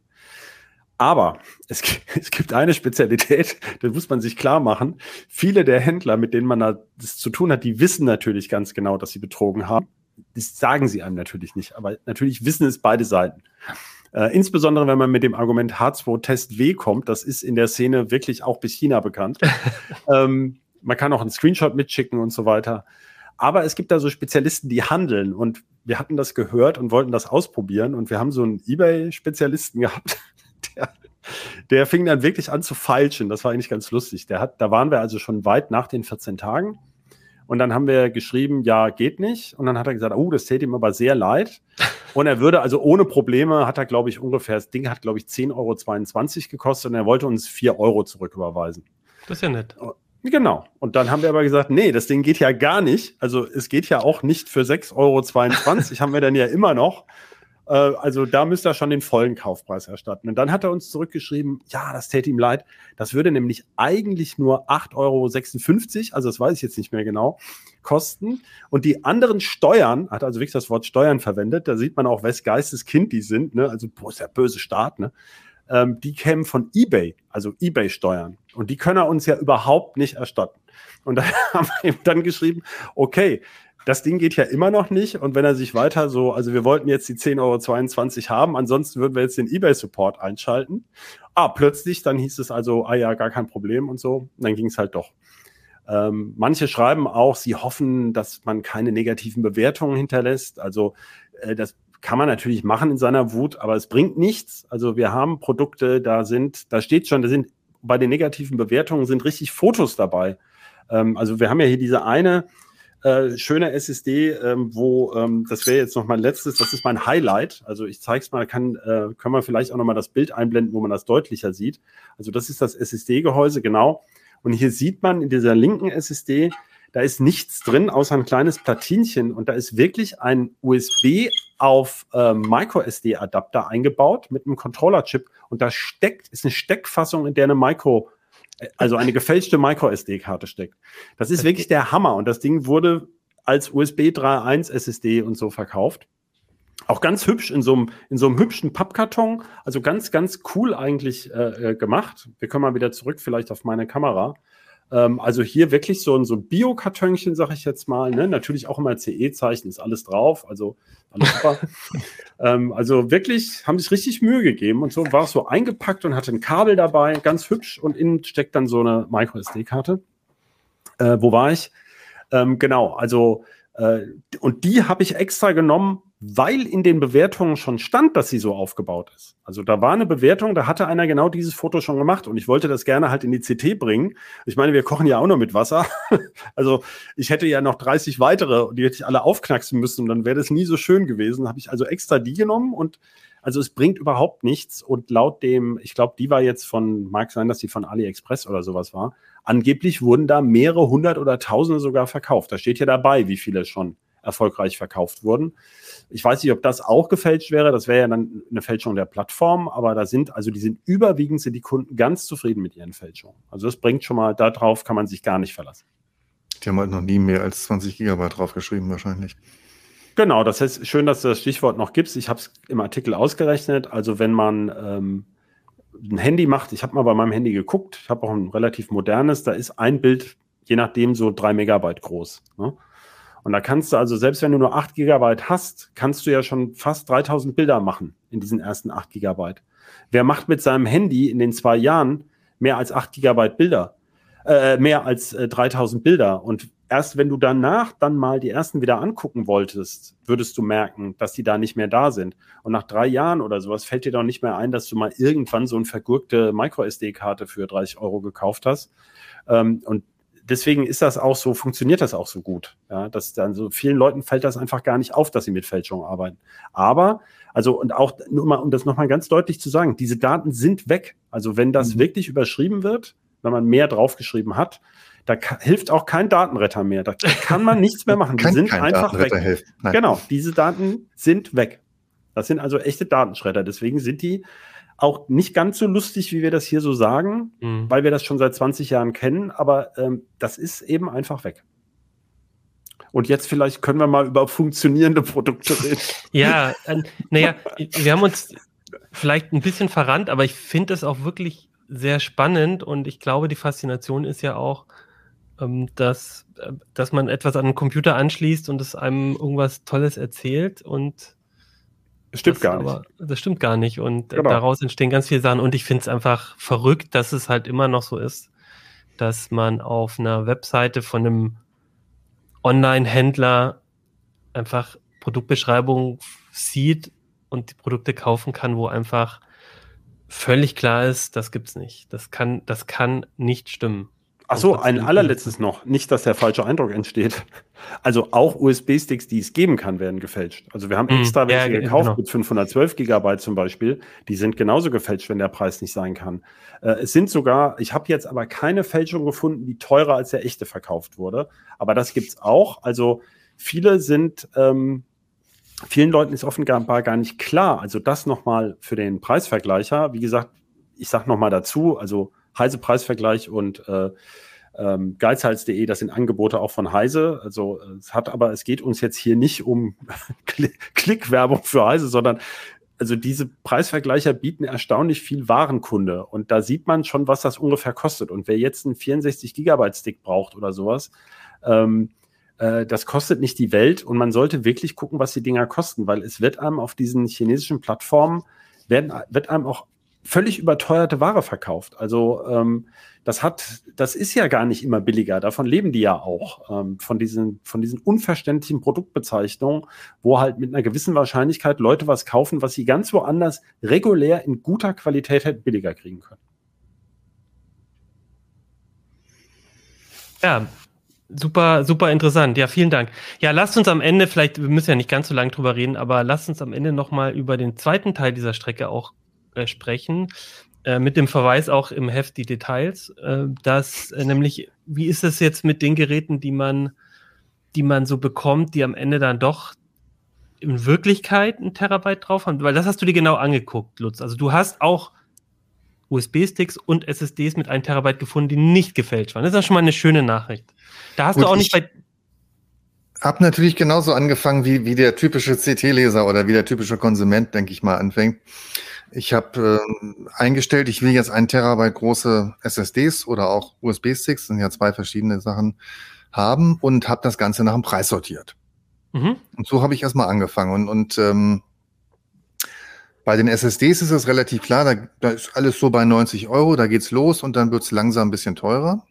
Aber es, es, gibt eine Spezialität, das muss man sich klar machen. Viele der Händler, mit denen man das zu tun hat, die wissen natürlich ganz genau, dass sie betrogen haben. Das sagen sie einem natürlich nicht, aber natürlich wissen es beide Seiten. Äh, insbesondere wenn man mit dem Argument H2-Test W kommt, das ist in der Szene wirklich auch bis China bekannt. ähm, man kann auch einen Screenshot mitschicken und so weiter. Aber es gibt da so Spezialisten, die handeln und wir hatten das gehört und wollten das ausprobieren und wir haben so einen eBay-Spezialisten gehabt, der, der fing dann wirklich an zu feilschen. Das war eigentlich ganz lustig. Der hat, da waren wir also schon weit nach den 14 Tagen. Und dann haben wir geschrieben, ja, geht nicht. Und dann hat er gesagt, oh, das täte ihm aber sehr leid. Und er würde also ohne Probleme, hat er, glaube ich, ungefähr, das Ding hat, glaube ich, 10,22 Euro gekostet und er wollte uns 4 Euro zurücküberweisen. Das ist ja nett. Genau. Und dann haben wir aber gesagt, nee, das Ding geht ja gar nicht. Also es geht ja auch nicht für 6,22 Euro, haben wir dann ja immer noch. Äh, also da müsste er schon den vollen Kaufpreis erstatten. Und dann hat er uns zurückgeschrieben, ja, das täte ihm leid. Das würde nämlich eigentlich nur 8,56 Euro, also das weiß ich jetzt nicht mehr genau, kosten. Und die anderen Steuern, hat also wirklich das Wort Steuern verwendet, da sieht man auch, wes Geistes Kind die sind, ne? also boah, ist der böse Staat, ne? ähm, die kämen von eBay, also eBay-Steuern. Und die können er uns ja überhaupt nicht erstatten. Und da haben wir ihm dann geschrieben, okay, das Ding geht ja immer noch nicht. Und wenn er sich weiter so, also wir wollten jetzt die 10,22 Euro haben, ansonsten würden wir jetzt den eBay-Support einschalten. Ah, plötzlich, dann hieß es also, ah ja, gar kein Problem und so. Und dann ging es halt doch. Ähm, manche schreiben auch, sie hoffen, dass man keine negativen Bewertungen hinterlässt. Also äh, das kann man natürlich machen in seiner Wut, aber es bringt nichts. Also wir haben Produkte, da sind, da steht schon, da sind bei den negativen Bewertungen sind richtig Fotos dabei. Ähm, also wir haben ja hier diese eine äh, schöne SSD, ähm, wo ähm, das wäre jetzt noch mein letztes, das ist mein Highlight. Also ich zeige es mal, kann, äh, können wir vielleicht auch noch mal das Bild einblenden, wo man das deutlicher sieht. Also das ist das SSD-Gehäuse, genau. Und hier sieht man in dieser linken SSD, da ist nichts drin, außer ein kleines Platinchen. Und da ist wirklich ein USB auf äh, MicroSD-Adapter eingebaut mit einem Controller-Chip. Und da steckt, ist eine Steckfassung, in der eine Micro, also eine gefälschte MicroSD-Karte steckt. Das ist wirklich der Hammer. Und das Ding wurde als USB 3.1 SSD und so verkauft. Auch ganz hübsch in so einem, in so einem hübschen Pappkarton. Also ganz, ganz cool eigentlich äh, äh gemacht. Wir können mal wieder zurück vielleicht auf meine Kamera. Ähm, also hier wirklich so ein, so ein Bio-Kartönchen, sag ich jetzt mal. Ne? Natürlich auch immer CE-Zeichen, ist alles drauf. Also alles super. ähm, also wirklich, haben sich richtig Mühe gegeben und so war es so eingepackt und hatte ein Kabel dabei, ganz hübsch und innen steckt dann so eine Micro-SD-Karte. Äh, wo war ich? Ähm, genau, also äh, und die habe ich extra genommen, weil in den Bewertungen schon stand, dass sie so aufgebaut ist. Also da war eine Bewertung, da hatte einer genau dieses Foto schon gemacht und ich wollte das gerne halt in die CT bringen. Ich meine, wir kochen ja auch noch mit Wasser. also ich hätte ja noch 30 weitere und die hätte ich alle aufknacksen müssen und dann wäre das nie so schön gewesen. Habe ich also extra die genommen und also es bringt überhaupt nichts und laut dem, ich glaube, die war jetzt von, mag sein, dass die von AliExpress oder sowas war. Angeblich wurden da mehrere hundert oder tausende sogar verkauft. Da steht ja dabei, wie viele schon erfolgreich verkauft wurden. Ich weiß nicht, ob das auch gefälscht wäre. Das wäre ja dann eine Fälschung der Plattform, aber da sind, also die sind überwiegend sind die Kunden ganz zufrieden mit ihren Fälschungen. Also das bringt schon mal, darauf kann man sich gar nicht verlassen. Die haben halt noch nie mehr als 20 Gigabyte draufgeschrieben, wahrscheinlich. Genau, das heißt, schön, dass du das Stichwort noch gibst. Ich habe es im Artikel ausgerechnet. Also wenn man ähm, ein Handy macht, ich habe mal bei meinem Handy geguckt, ich habe auch ein relativ modernes, da ist ein Bild, je nachdem, so drei Megabyte groß. Ne? Und da kannst du also, selbst wenn du nur 8 Gigabyte hast, kannst du ja schon fast 3000 Bilder machen in diesen ersten 8 Gigabyte. Wer macht mit seinem Handy in den zwei Jahren mehr als 8 Gigabyte Bilder? Äh, mehr als äh, 3000 Bilder. Und erst wenn du danach dann mal die ersten wieder angucken wolltest, würdest du merken, dass die da nicht mehr da sind. Und nach drei Jahren oder sowas fällt dir doch nicht mehr ein, dass du mal irgendwann so eine vergurkte Micro-SD-Karte für 30 Euro gekauft hast. Ähm, und deswegen ist das auch so, funktioniert das auch so gut. Ja, dass dann so vielen Leuten fällt das einfach gar nicht auf, dass sie mit Fälschungen arbeiten. Aber, also, und auch, nur mal, um das nochmal ganz deutlich zu sagen, diese Daten sind weg. Also, wenn das mhm. wirklich überschrieben wird, wenn man mehr draufgeschrieben hat, da hilft auch kein Datenretter mehr. Da kann man nichts mehr machen. Die sind einfach weg. Genau, diese Daten sind weg. Das sind also echte Datenschredder. Deswegen sind die auch nicht ganz so lustig, wie wir das hier so sagen, mhm. weil wir das schon seit 20 Jahren kennen, aber ähm, das ist eben einfach weg. Und jetzt vielleicht können wir mal über funktionierende Produkte reden. Ja, äh, naja, wir haben uns vielleicht ein bisschen verrannt, aber ich finde es auch wirklich sehr spannend und ich glaube, die Faszination ist ja auch, ähm, dass, äh, dass man etwas an den Computer anschließt und es einem irgendwas Tolles erzählt und Stimmt das, gar nicht. Aber, das stimmt gar nicht. Und genau. daraus entstehen ganz viele Sachen. Und ich finde es einfach verrückt, dass es halt immer noch so ist, dass man auf einer Webseite von einem Online-Händler einfach Produktbeschreibungen sieht und die Produkte kaufen kann, wo einfach völlig klar ist, das gibt's nicht. Das kann, das kann nicht stimmen. Ach so, ein allerletztes noch. Nicht, dass der falsche Eindruck entsteht. Also auch USB-Sticks, die es geben kann, werden gefälscht. Also wir haben mhm. extra welche ja, gekauft genau. mit 512 Gigabyte zum Beispiel. Die sind genauso gefälscht, wenn der Preis nicht sein kann. Äh, es sind sogar, ich habe jetzt aber keine Fälschung gefunden, die teurer als der echte verkauft wurde. Aber das gibt's auch. Also viele sind, ähm, vielen Leuten ist offenbar gar nicht klar. Also das nochmal für den Preisvergleicher. Wie gesagt, ich sage nochmal dazu, also Heise Preisvergleich und äh, ähm, geizhals.de, das sind Angebote auch von Heise. Also es hat aber, es geht uns jetzt hier nicht um Klickwerbung für Heise, sondern also diese Preisvergleicher bieten erstaunlich viel Warenkunde und da sieht man schon, was das ungefähr kostet. Und wer jetzt einen 64 Gigabyte Stick braucht oder sowas, ähm, äh, das kostet nicht die Welt und man sollte wirklich gucken, was die Dinger kosten, weil es wird einem auf diesen chinesischen Plattformen werden, wird einem auch völlig überteuerte Ware verkauft. Also ähm, das hat, das ist ja gar nicht immer billiger. Davon leben die ja auch ähm, von diesen von diesen unverständlichen Produktbezeichnungen, wo halt mit einer gewissen Wahrscheinlichkeit Leute was kaufen, was sie ganz woanders regulär in guter Qualität hätten billiger kriegen können. Ja, Super, super interessant. Ja, vielen Dank. Ja, lasst uns am Ende, vielleicht, wir müssen ja nicht ganz so lange drüber reden, aber lasst uns am Ende nochmal über den zweiten Teil dieser Strecke auch äh, sprechen, äh, mit dem Verweis auch im Heft die Details, äh, dass äh, nämlich, wie ist es jetzt mit den Geräten, die man, die man so bekommt, die am Ende dann doch in Wirklichkeit ein Terabyte drauf haben? Weil das hast du dir genau angeguckt, Lutz. Also du hast auch USB-Sticks und SSDs mit einem Terabyte gefunden, die nicht gefälscht waren. Das ist ja schon mal eine schöne Nachricht. Da hast Gut, du auch nicht bei hab natürlich genauso angefangen, wie, wie der typische CT-Leser oder wie der typische Konsument, denke ich mal, anfängt. Ich habe äh, eingestellt, ich will jetzt ein Terabyte große SSDs oder auch USB-Sticks, sind ja zwei verschiedene Sachen, haben und habe das Ganze nach dem Preis sortiert. Mhm. Und so habe ich erstmal angefangen. Und, und ähm, bei den SSDs ist es relativ klar, da, da ist alles so bei 90 Euro, da geht's los und dann wird's langsam ein bisschen teurer.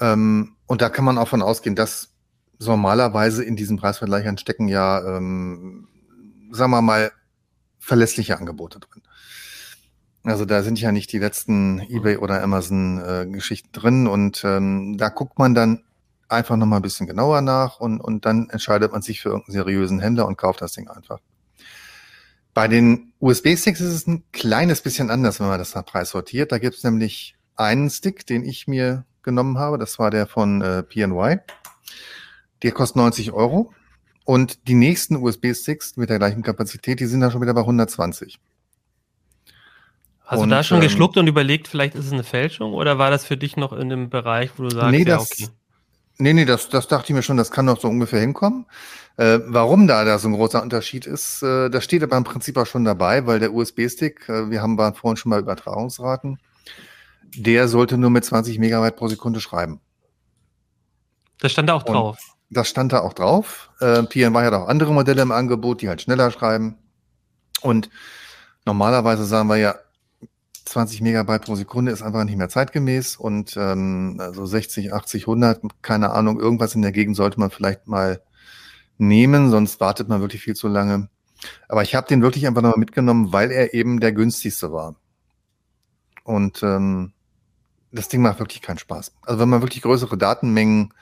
Ähm, und da kann man auch von ausgehen, dass normalerweise in diesen Preisvergleichern stecken ja, ähm, sagen wir mal, verlässliche Angebote drin. Also da sind ja nicht die letzten eBay oder Amazon äh, Geschichten drin und ähm, da guckt man dann einfach noch mal ein bisschen genauer nach und, und dann entscheidet man sich für irgendeinen seriösen Händler und kauft das Ding einfach. Bei den USB-Sticks ist es ein kleines bisschen anders, wenn man das nach Preis sortiert. Da gibt es nämlich einen Stick, den ich mir genommen habe. Das war der von äh, PNY. Der kostet 90 Euro. Und die nächsten USB-Sticks mit der gleichen Kapazität, die sind dann schon wieder bei 120. Hast und, du da schon ähm, geschluckt und überlegt, vielleicht ist es eine Fälschung oder war das für dich noch in einem Bereich, wo du sagst, nee, das, ja, okay? Nee, nee, das, das dachte ich mir schon, das kann doch so ungefähr hinkommen. Äh, warum da, da so ein großer Unterschied ist, äh, das steht aber im Prinzip auch schon dabei, weil der USB-Stick, äh, wir haben vorhin schon mal Übertragungsraten, der sollte nur mit 20 Megabyte pro Sekunde schreiben. Das stand da auch drauf. Das stand da auch drauf. Äh, PNY hat auch andere Modelle im Angebot, die halt schneller schreiben. Und normalerweise sagen wir ja, 20 Megabyte pro Sekunde ist einfach nicht mehr zeitgemäß und ähm, also 60, 80, 100, keine Ahnung, irgendwas in der Gegend sollte man vielleicht mal nehmen, sonst wartet man wirklich viel zu lange. Aber ich habe den wirklich einfach nochmal mitgenommen, weil er eben der günstigste war. Und ähm, das Ding macht wirklich keinen Spaß. Also wenn man wirklich größere Datenmengen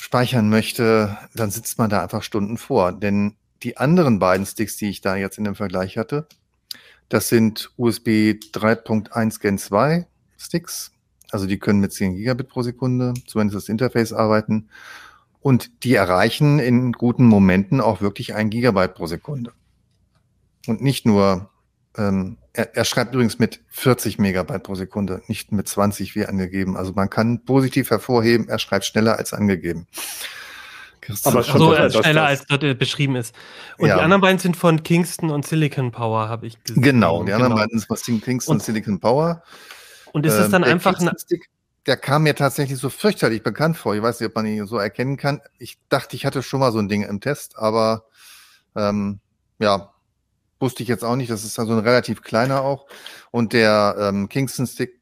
speichern möchte, dann sitzt man da einfach Stunden vor. Denn die anderen beiden Sticks, die ich da jetzt in dem Vergleich hatte, das sind USB 3.1 Gen 2 Sticks. Also die können mit 10 Gigabit pro Sekunde, zumindest das Interface arbeiten. Und die erreichen in guten Momenten auch wirklich ein Gigabyte pro Sekunde. Und nicht nur, ähm, er, er schreibt übrigens mit 40 Megabyte pro Sekunde, nicht mit 20 wie angegeben. Also man kann positiv hervorheben, er schreibt schneller als angegeben. Aber schon so das, schneller als dort äh, beschrieben ist. Und ja. die anderen beiden sind von Kingston und Silicon Power, habe ich gesehen. Genau, die anderen genau. beiden sind von Kingston und Silicon Power. Und ist es ähm, dann ähm, einfach ein der kam mir tatsächlich so fürchterlich bekannt vor. Ich weiß nicht, ob man ihn so erkennen kann. Ich dachte, ich hatte schon mal so ein Ding im Test, aber ähm, ja, wusste ich jetzt auch nicht. Das ist also ein relativ kleiner auch. Und der ähm, Kingston Stick,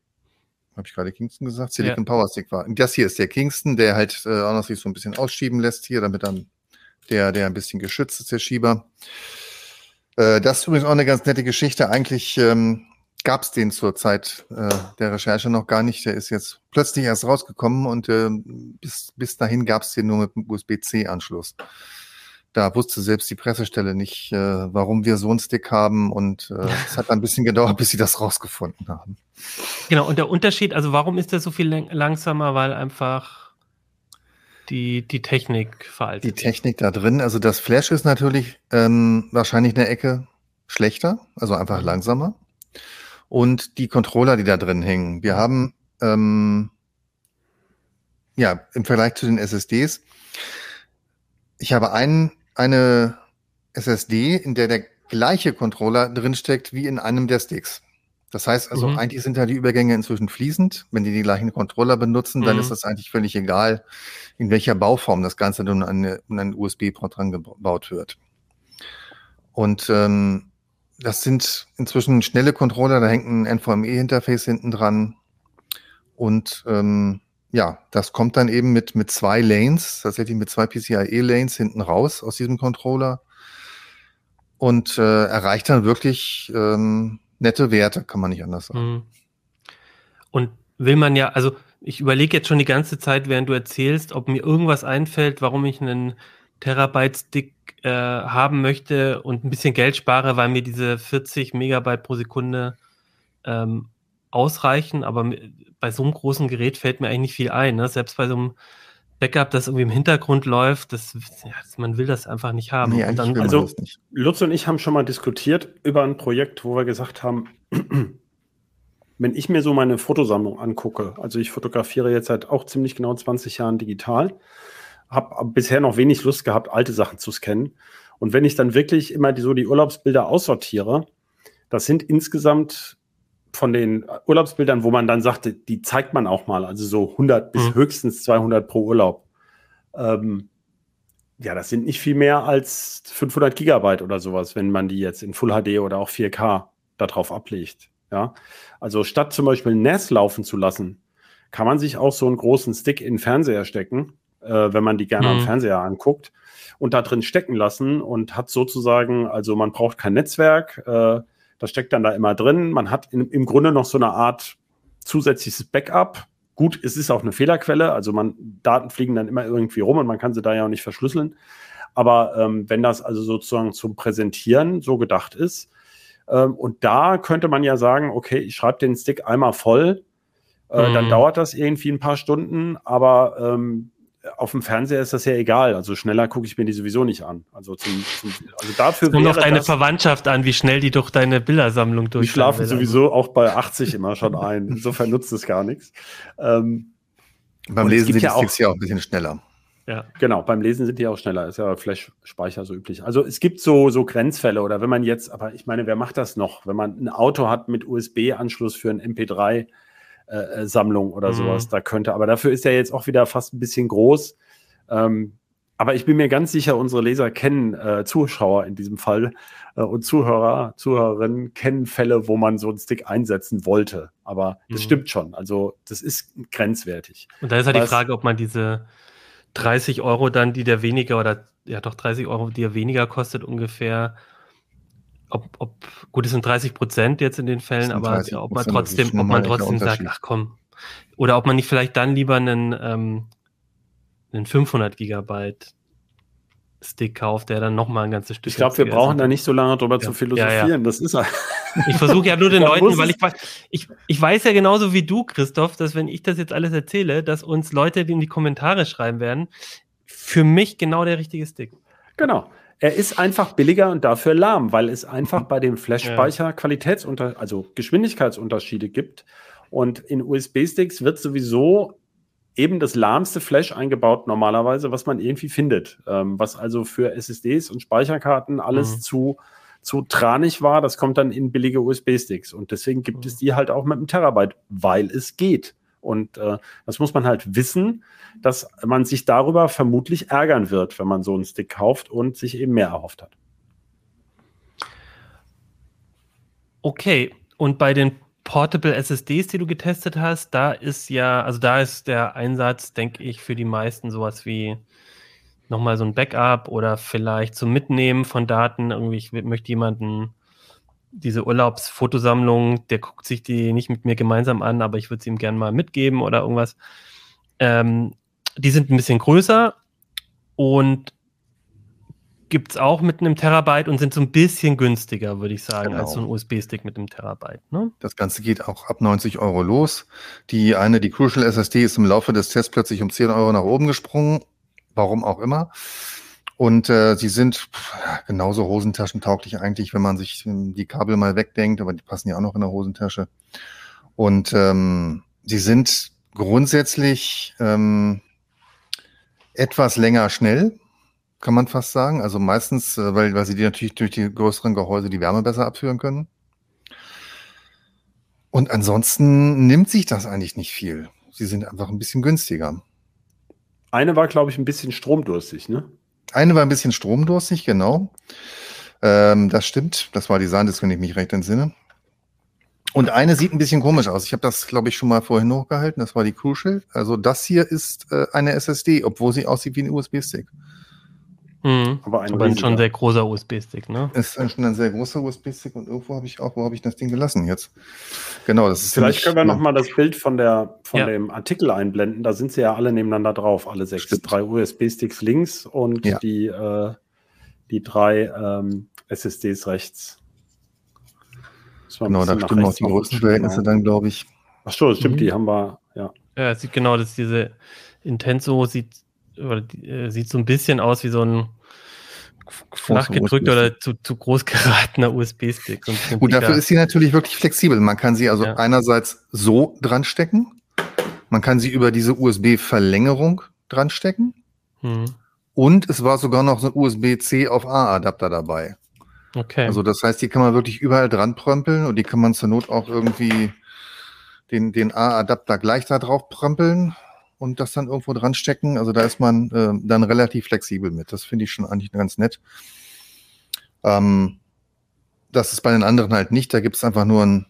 habe ich gerade Kingston gesagt? Silicon ja. Power Stick war. Das hier ist der Kingston, der halt äh, auch noch sich so ein bisschen ausschieben lässt hier, damit dann der, der ein bisschen geschützt ist, der Schieber. Äh, das ist übrigens auch eine ganz nette Geschichte. Eigentlich ähm, gab es den zur Zeit äh, der Recherche noch gar nicht. Der ist jetzt plötzlich erst rausgekommen und äh, bis, bis dahin gab es den nur mit einem USB-C-Anschluss. Da wusste selbst die Pressestelle nicht, äh, warum wir so einen Stick haben und äh, es hat ein bisschen gedauert, bis sie das rausgefunden haben. Genau, und der Unterschied, also warum ist der so viel langsamer? Weil einfach die, die Technik veraltet Die Technik da drin, also das Flash ist natürlich ähm, wahrscheinlich eine Ecke schlechter, also einfach langsamer und die Controller, die da drin hängen. Wir haben ähm, ja im Vergleich zu den SSDs, ich habe einen, eine SSD, in der der gleiche Controller drinsteckt wie in einem der Sticks. Das heißt also, mhm. eigentlich sind da die Übergänge inzwischen fließend. Wenn die die gleichen Controller benutzen, mhm. dann ist das eigentlich völlig egal, in welcher Bauform das Ganze nun an, an einen USB-Port dran gebaut wird. Und ähm, das sind inzwischen schnelle Controller, da hängt ein NVMe-Interface hinten dran. Und ähm, ja, das kommt dann eben mit, mit zwei Lanes, tatsächlich mit zwei PCIe-Lanes hinten raus aus diesem Controller und äh, erreicht dann wirklich ähm, nette Werte, kann man nicht anders sagen. Mhm. Und will man ja, also ich überlege jetzt schon die ganze Zeit, während du erzählst, ob mir irgendwas einfällt, warum ich einen Terabyte-Stick äh, haben möchte und ein bisschen Geld spare, weil mir diese 40 Megabyte pro Sekunde ähm, ausreichen. Aber bei so einem großen Gerät fällt mir eigentlich nicht viel ein. Ne? Selbst bei so einem Backup, das irgendwie im Hintergrund läuft, das, ja, man will das einfach nicht haben. Nee, dann, also Lutz und ich haben schon mal diskutiert über ein Projekt, wo wir gesagt haben, wenn ich mir so meine Fotosammlung angucke, also ich fotografiere jetzt seit auch ziemlich genau 20 Jahren digital habe bisher noch wenig Lust gehabt, alte Sachen zu scannen. Und wenn ich dann wirklich immer die, so die Urlaubsbilder aussortiere, das sind insgesamt von den Urlaubsbildern, wo man dann sagte, die zeigt man auch mal, also so 100 bis mhm. höchstens 200 pro Urlaub. Ähm, ja, das sind nicht viel mehr als 500 Gigabyte oder sowas, wenn man die jetzt in Full HD oder auch 4K darauf ablegt. Ja, also statt zum Beispiel NAS laufen zu lassen, kann man sich auch so einen großen Stick in den Fernseher stecken äh, wenn man die gerne mhm. am Fernseher anguckt und da drin stecken lassen und hat sozusagen, also man braucht kein Netzwerk, äh, das steckt dann da immer drin. Man hat in, im Grunde noch so eine Art zusätzliches Backup. Gut, es ist auch eine Fehlerquelle, also man, Daten fliegen dann immer irgendwie rum und man kann sie da ja auch nicht verschlüsseln. Aber ähm, wenn das also sozusagen zum Präsentieren so gedacht ist, ähm, und da könnte man ja sagen, okay, ich schreibe den Stick einmal voll, äh, mhm. dann dauert das irgendwie ein paar Stunden, aber ähm, auf dem Fernseher ist das ja egal. Also schneller gucke ich mir die sowieso nicht an. Also, zum, zum, also dafür. Kommt auf deine das, Verwandtschaft an, wie schnell die durch deine Bildersammlung durch. Die schlafen sowieso auch bei 80 immer schon ein. Insofern nutzt es gar nichts. Ähm, beim Lesen sind ja die Sticks auch ein bisschen schneller. Ja. Genau, beim Lesen sind die auch schneller. Ist ja Flash-Speicher so üblich. Also es gibt so, so Grenzfälle oder wenn man jetzt, aber ich meine, wer macht das noch? Wenn man ein Auto hat mit USB-Anschluss für ein MP3, äh, Sammlung oder mhm. sowas da könnte. Aber dafür ist er jetzt auch wieder fast ein bisschen groß. Ähm, aber ich bin mir ganz sicher, unsere Leser kennen äh, Zuschauer in diesem Fall äh, und Zuhörer, Zuhörerinnen kennen Fälle, wo man so einen Stick einsetzen wollte. Aber das mhm. stimmt schon. Also das ist grenzwertig. Und da ist halt Was, die Frage, ob man diese 30 Euro dann, die der weniger oder ja doch 30 Euro, die er weniger kostet ungefähr, ob, ob, gut, es sind 30 Prozent jetzt in den Fällen, aber ob man trotzdem, ob man trotzdem sagt, ach komm, oder ob man nicht vielleicht dann lieber einen, ähm, einen 500 Gigabyte Stick kauft, der dann nochmal ein ganzes Stück. Ich glaube, wir brauchen da nicht so lange drüber ja. zu philosophieren. Ja, ja. Das ist Ich versuche ja nur den Leuten, weil ich, ich, ich weiß ja genauso wie du, Christoph, dass wenn ich das jetzt alles erzähle, dass uns Leute die in die Kommentare schreiben werden, für mich genau der richtige Stick. Genau. Er ist einfach billiger und dafür lahm, weil es einfach bei dem Flash-Speicher Qualitätsunter also Geschwindigkeitsunterschiede gibt. Und in USB-Sticks wird sowieso eben das lahmste Flash eingebaut normalerweise, was man irgendwie findet. Ähm, was also für SSDs und Speicherkarten alles mhm. zu, zu tranig war, das kommt dann in billige USB-Sticks. Und deswegen gibt mhm. es die halt auch mit einem Terabyte, weil es geht. Und äh, das muss man halt wissen, dass man sich darüber vermutlich ärgern wird, wenn man so einen Stick kauft und sich eben mehr erhofft hat. Okay, und bei den Portable SSDs, die du getestet hast, da ist ja, also da ist der Einsatz, denke ich, für die meisten sowas wie nochmal so ein Backup oder vielleicht zum Mitnehmen von Daten. Irgendwie, ich möchte jemanden diese Urlaubsfotosammlung, der guckt sich die nicht mit mir gemeinsam an, aber ich würde sie ihm gerne mal mitgeben oder irgendwas. Ähm, die sind ein bisschen größer und gibt es auch mit einem Terabyte und sind so ein bisschen günstiger, würde ich sagen, genau. als so ein USB-Stick mit einem Terabyte. Ne? Das Ganze geht auch ab 90 Euro los. Die eine, die Crucial SSD, ist im Laufe des Tests plötzlich um 10 Euro nach oben gesprungen. Warum auch immer. Und äh, sie sind ja, genauso hosentaschentauglich eigentlich, wenn man sich ähm, die Kabel mal wegdenkt, aber die passen ja auch noch in der Hosentasche. Und ähm, sie sind grundsätzlich ähm, etwas länger schnell, kann man fast sagen. Also meistens, äh, weil, weil sie die natürlich durch die größeren Gehäuse die Wärme besser abführen können. Und ansonsten nimmt sich das eigentlich nicht viel. Sie sind einfach ein bisschen günstiger. Eine war, glaube ich, ein bisschen stromdurstig, ne? Eine war ein bisschen stromdurstig, genau. Ähm, das stimmt. Das war die Sandisk, wenn ich mich recht entsinne. Und eine sieht ein bisschen komisch aus. Ich habe das, glaube ich, schon mal vorhin hochgehalten. Das war die Crucial. Also das hier ist äh, eine SSD, obwohl sie aussieht wie ein USB-Stick. Mhm. Aber, ein Aber schon ein sehr großer USB-Stick, ne? Ist schon ein sehr großer USB-Stick und irgendwo habe ich auch, wo habe ich das Ding gelassen jetzt? Genau, das ist Vielleicht können wir nochmal das Bild von der von ja. dem Artikel einblenden. Da sind sie ja alle nebeneinander drauf, alle sechs. Stimmt. Drei USB-Sticks links und ja. die, äh, die drei ähm, SSDs rechts. Genau, da stimmen auch die Größenverhältnisse dann, glaube ich. Ach so, stimmt, mhm. die haben wir, ja. Ja, sieht genau, dass diese Intenso sieht oder äh, sieht so ein bisschen aus wie so ein flach gedrückt oder zu, zu groß geratener USB-Stick. Gut, dafür ist sie natürlich wirklich flexibel. Man kann sie also ja. einerseits so dran stecken, man kann sie über diese USB-Verlängerung dran stecken hm. und es war sogar noch so ein USB-C auf A-Adapter dabei. Okay. Also das heißt, die kann man wirklich überall dran prömpeln und die kann man zur Not auch irgendwie den, den A-Adapter gleich da drauf prömpeln und das dann irgendwo dran stecken. Also da ist man äh, dann relativ flexibel mit. Das finde ich schon eigentlich ganz nett. Ähm, das ist bei den anderen halt nicht. Da gibt es einfach nur ein,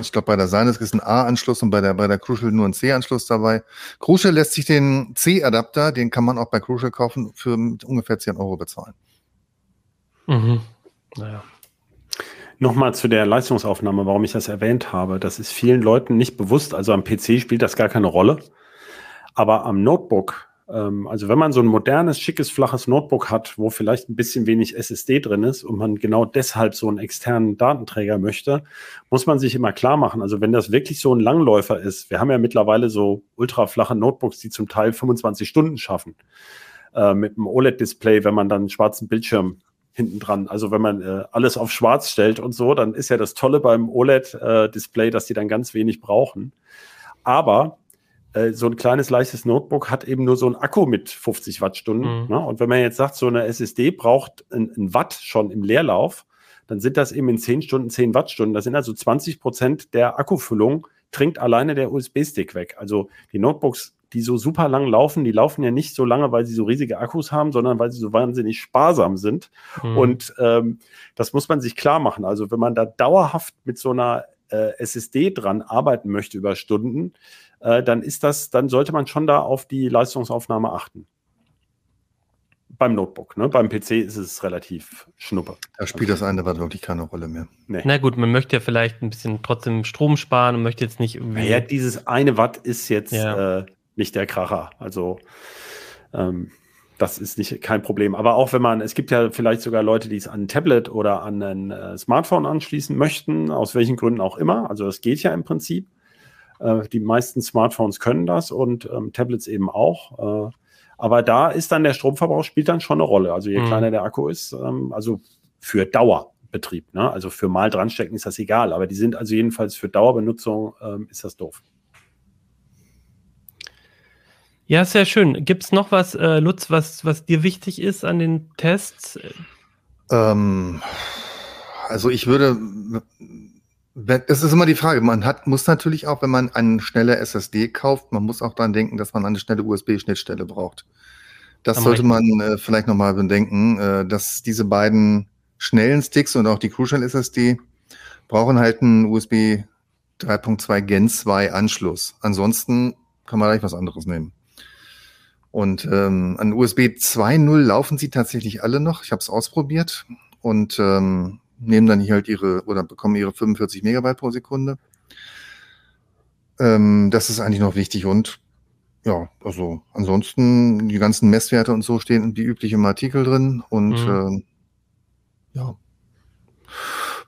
ich glaube, bei der Seines ist ein A-Anschluss und bei der, bei der Crucial nur ein C-Anschluss dabei. Crucial lässt sich den C-Adapter, den kann man auch bei Crucial kaufen, für ungefähr 10 Euro bezahlen. Mhm. Naja. Nochmal zu der Leistungsaufnahme, warum ich das erwähnt habe. Das ist vielen Leuten nicht bewusst. Also am PC spielt das gar keine Rolle. Aber am Notebook, ähm, also wenn man so ein modernes, schickes, flaches Notebook hat, wo vielleicht ein bisschen wenig SSD drin ist und man genau deshalb so einen externen Datenträger möchte, muss man sich immer klar machen. Also wenn das wirklich so ein Langläufer ist, wir haben ja mittlerweile so ultraflache Notebooks, die zum Teil 25 Stunden schaffen. Äh, mit einem OLED-Display, wenn man dann einen schwarzen Bildschirm hinten dran. Also wenn man äh, alles auf schwarz stellt und so, dann ist ja das Tolle beim OLED-Display, äh, dass die dann ganz wenig brauchen. Aber äh, so ein kleines, leichtes Notebook hat eben nur so ein Akku mit 50 Wattstunden. Mhm. Ne? Und wenn man jetzt sagt, so eine SSD braucht ein, ein, Watt schon im Leerlauf, dann sind das eben in 10 Stunden 10 Wattstunden. Das sind also 20 Prozent der Akkufüllung, trinkt alleine der USB-Stick weg. Also die Notebooks, die so super lang laufen, die laufen ja nicht so lange, weil sie so riesige Akkus haben, sondern weil sie so wahnsinnig sparsam sind. Mhm. Und ähm, das muss man sich klar machen. Also wenn man da dauerhaft mit so einer äh, SSD dran arbeiten möchte über Stunden, äh, dann ist das, dann sollte man schon da auf die Leistungsaufnahme achten. beim Notebook. Ne? Beim PC ist es relativ schnuppe. Da spielt das eine aber wirklich keine Rolle mehr. Nee. Na gut, man möchte ja vielleicht ein bisschen trotzdem Strom sparen und möchte jetzt nicht irgendwie. Ja, dieses eine Watt ist jetzt ja. äh, nicht der Kracher. Also ähm, das ist nicht kein Problem. Aber auch wenn man, es gibt ja vielleicht sogar Leute, die es an ein Tablet oder an ein äh, Smartphone anschließen möchten, aus welchen Gründen auch immer. Also das geht ja im Prinzip. Äh, die meisten Smartphones können das und ähm, Tablets eben auch. Äh, aber da ist dann der Stromverbrauch spielt dann schon eine Rolle. Also je mhm. kleiner der Akku ist, ähm, also für Dauerbetrieb, ne? also für mal dranstecken ist das egal. Aber die sind also jedenfalls für Dauerbenutzung ähm, ist das doof. Ja, sehr schön. Gibt es noch was, äh, Lutz, was, was dir wichtig ist an den Tests? Ähm, also ich würde, das ist immer die Frage. Man hat, muss natürlich auch, wenn man eine schnelle SSD kauft, man muss auch daran denken, dass man eine schnelle USB-Schnittstelle braucht. Das Am sollte man äh, vielleicht nochmal bedenken, äh, dass diese beiden schnellen Sticks und auch die Crucial SSD brauchen halt einen USB 3.2 Gen 2 Anschluss. Ansonsten kann man gleich was anderes nehmen. Und ähm, an USB 2.0 laufen sie tatsächlich alle noch. Ich habe es ausprobiert und ähm, nehmen dann hier halt ihre oder bekommen ihre 45 Megabyte pro Sekunde. Ähm, das ist eigentlich noch wichtig und ja, also ansonsten die ganzen Messwerte und so stehen wie üblich im Artikel drin und mhm. äh, ja,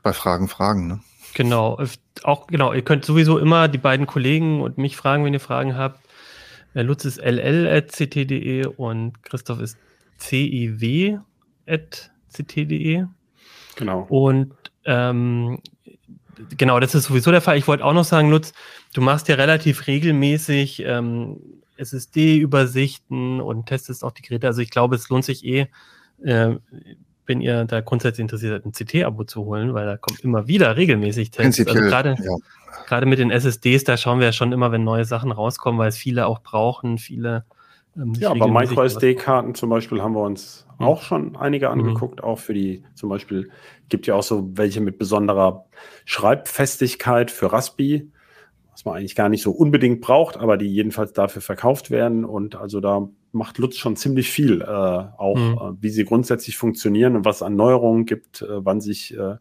bei Fragen Fragen. Ne? Genau, auch genau. Ihr könnt sowieso immer die beiden Kollegen und mich fragen, wenn ihr Fragen habt. Äh, Lutz ist ll.ct.de und Christoph ist ciw.ct.de. Genau. Und ähm, genau, das ist sowieso der Fall. Ich wollte auch noch sagen, Lutz, du machst ja relativ regelmäßig ähm, SSD-Übersichten und testest auch die Geräte. Also ich glaube, es lohnt sich eh, äh, wenn ihr da grundsätzlich interessiert seid, ein CT-Abo zu holen, weil da kommt immer wieder regelmäßig Tests. Also gerade ja. gerade mit den SSDs, da schauen wir ja schon immer, wenn neue Sachen rauskommen, weil es viele auch brauchen, viele. Ähm, ja, aber MicroSD-Karten zum Beispiel haben wir uns. Auch schon einige mhm. angeguckt, mhm. auch für die, zum Beispiel gibt ja auch so welche mit besonderer Schreibfestigkeit für Raspi, was man eigentlich gar nicht so unbedingt braucht, aber die jedenfalls dafür verkauft werden. Und also da macht Lutz schon ziemlich viel, äh, auch mhm. äh, wie sie grundsätzlich funktionieren und was an Neuerungen gibt, äh, wann sich äh,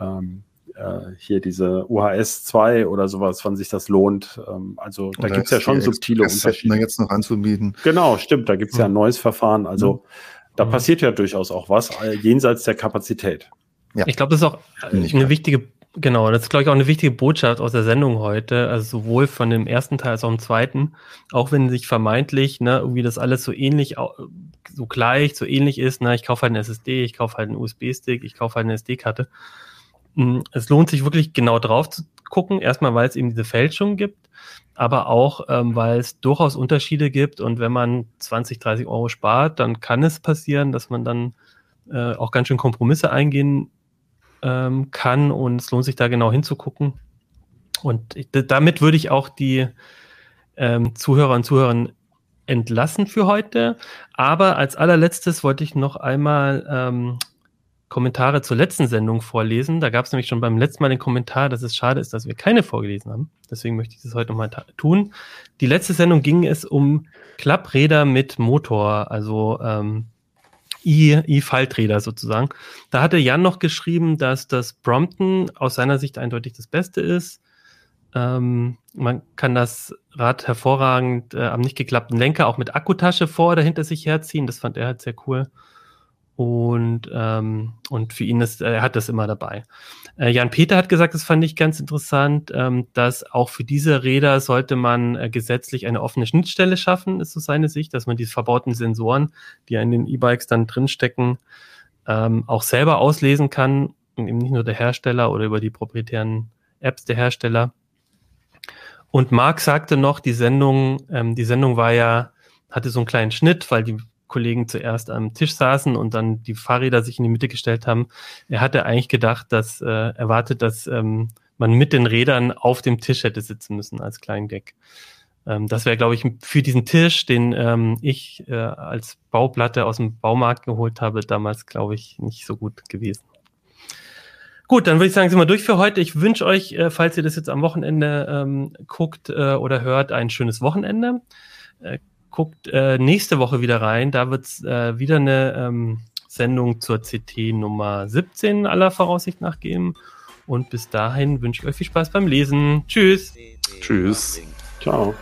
ähm, äh, hier diese UHS 2 oder sowas, wann sich das lohnt. Ähm, also da gibt es ja schon subtile Unterschiede. jetzt noch anzubieten. Genau, stimmt, da gibt es mhm. ja ein neues Verfahren. Also mhm. Da mhm. passiert ja durchaus auch was, äh, jenseits der Kapazität. Ja. Ich glaube, das ist auch eine wichtige Genau, das ist, glaube ich, auch eine wichtige Botschaft aus der Sendung heute, also sowohl von dem ersten Teil als auch dem zweiten, auch wenn sich vermeintlich, ne, irgendwie das alles so ähnlich, so gleich, so ähnlich ist, ne, ich kaufe halt einen SSD, ich kaufe halt einen USB-Stick, ich kaufe halt eine SD-Karte. Hm, es lohnt sich wirklich genau drauf zu gucken, erstmal, weil es eben diese Fälschung gibt, aber auch, ähm, weil es durchaus Unterschiede gibt und wenn man 20, 30 Euro spart, dann kann es passieren, dass man dann äh, auch ganz schön Kompromisse eingehen ähm, kann und es lohnt sich da genau hinzugucken. Und ich, damit würde ich auch die ähm, Zuhörer und Zuhörer entlassen für heute. Aber als allerletztes wollte ich noch einmal ähm, Kommentare zur letzten Sendung vorlesen. Da gab es nämlich schon beim letzten Mal den Kommentar, dass es schade ist, dass wir keine vorgelesen haben. Deswegen möchte ich das heute nochmal tun. Die letzte Sendung ging es um Klappräder mit Motor, also ähm, E-Falträder sozusagen. Da hatte Jan noch geschrieben, dass das Brompton aus seiner Sicht eindeutig das Beste ist. Ähm, man kann das Rad hervorragend äh, am nicht geklappten Lenker auch mit Akkutasche vor oder hinter sich herziehen. Das fand er halt sehr cool. Und, ähm, und für ihn ist, er hat das immer dabei. Äh, Jan Peter hat gesagt, das fand ich ganz interessant, ähm, dass auch für diese Räder sollte man äh, gesetzlich eine offene Schnittstelle schaffen, ist so seine Sicht, dass man diese verbauten Sensoren, die in den E-Bikes dann drinstecken, ähm, auch selber auslesen kann und eben nicht nur der Hersteller oder über die proprietären Apps der Hersteller. Und Marc sagte noch, die Sendung, ähm, die Sendung war ja, hatte so einen kleinen Schnitt, weil die Kollegen zuerst am Tisch saßen und dann die Fahrräder sich in die Mitte gestellt haben. Er hatte eigentlich gedacht, dass äh, erwartet, dass ähm, man mit den Rädern auf dem Tisch hätte sitzen müssen als kleinen Gag. Ähm, das wäre, glaube ich, für diesen Tisch, den ähm, ich äh, als Bauplatte aus dem Baumarkt geholt habe, damals, glaube ich, nicht so gut gewesen. Gut, dann würde ich sagen, sind wir durch für heute. Ich wünsche euch, äh, falls ihr das jetzt am Wochenende ähm, guckt äh, oder hört, ein schönes Wochenende. Äh, guckt äh, nächste Woche wieder rein. Da wird es äh, wieder eine ähm, Sendung zur CT Nummer 17 aller Voraussicht nach geben. Und bis dahin wünsche ich euch viel Spaß beim Lesen. Tschüss. Tschüss. Ciao.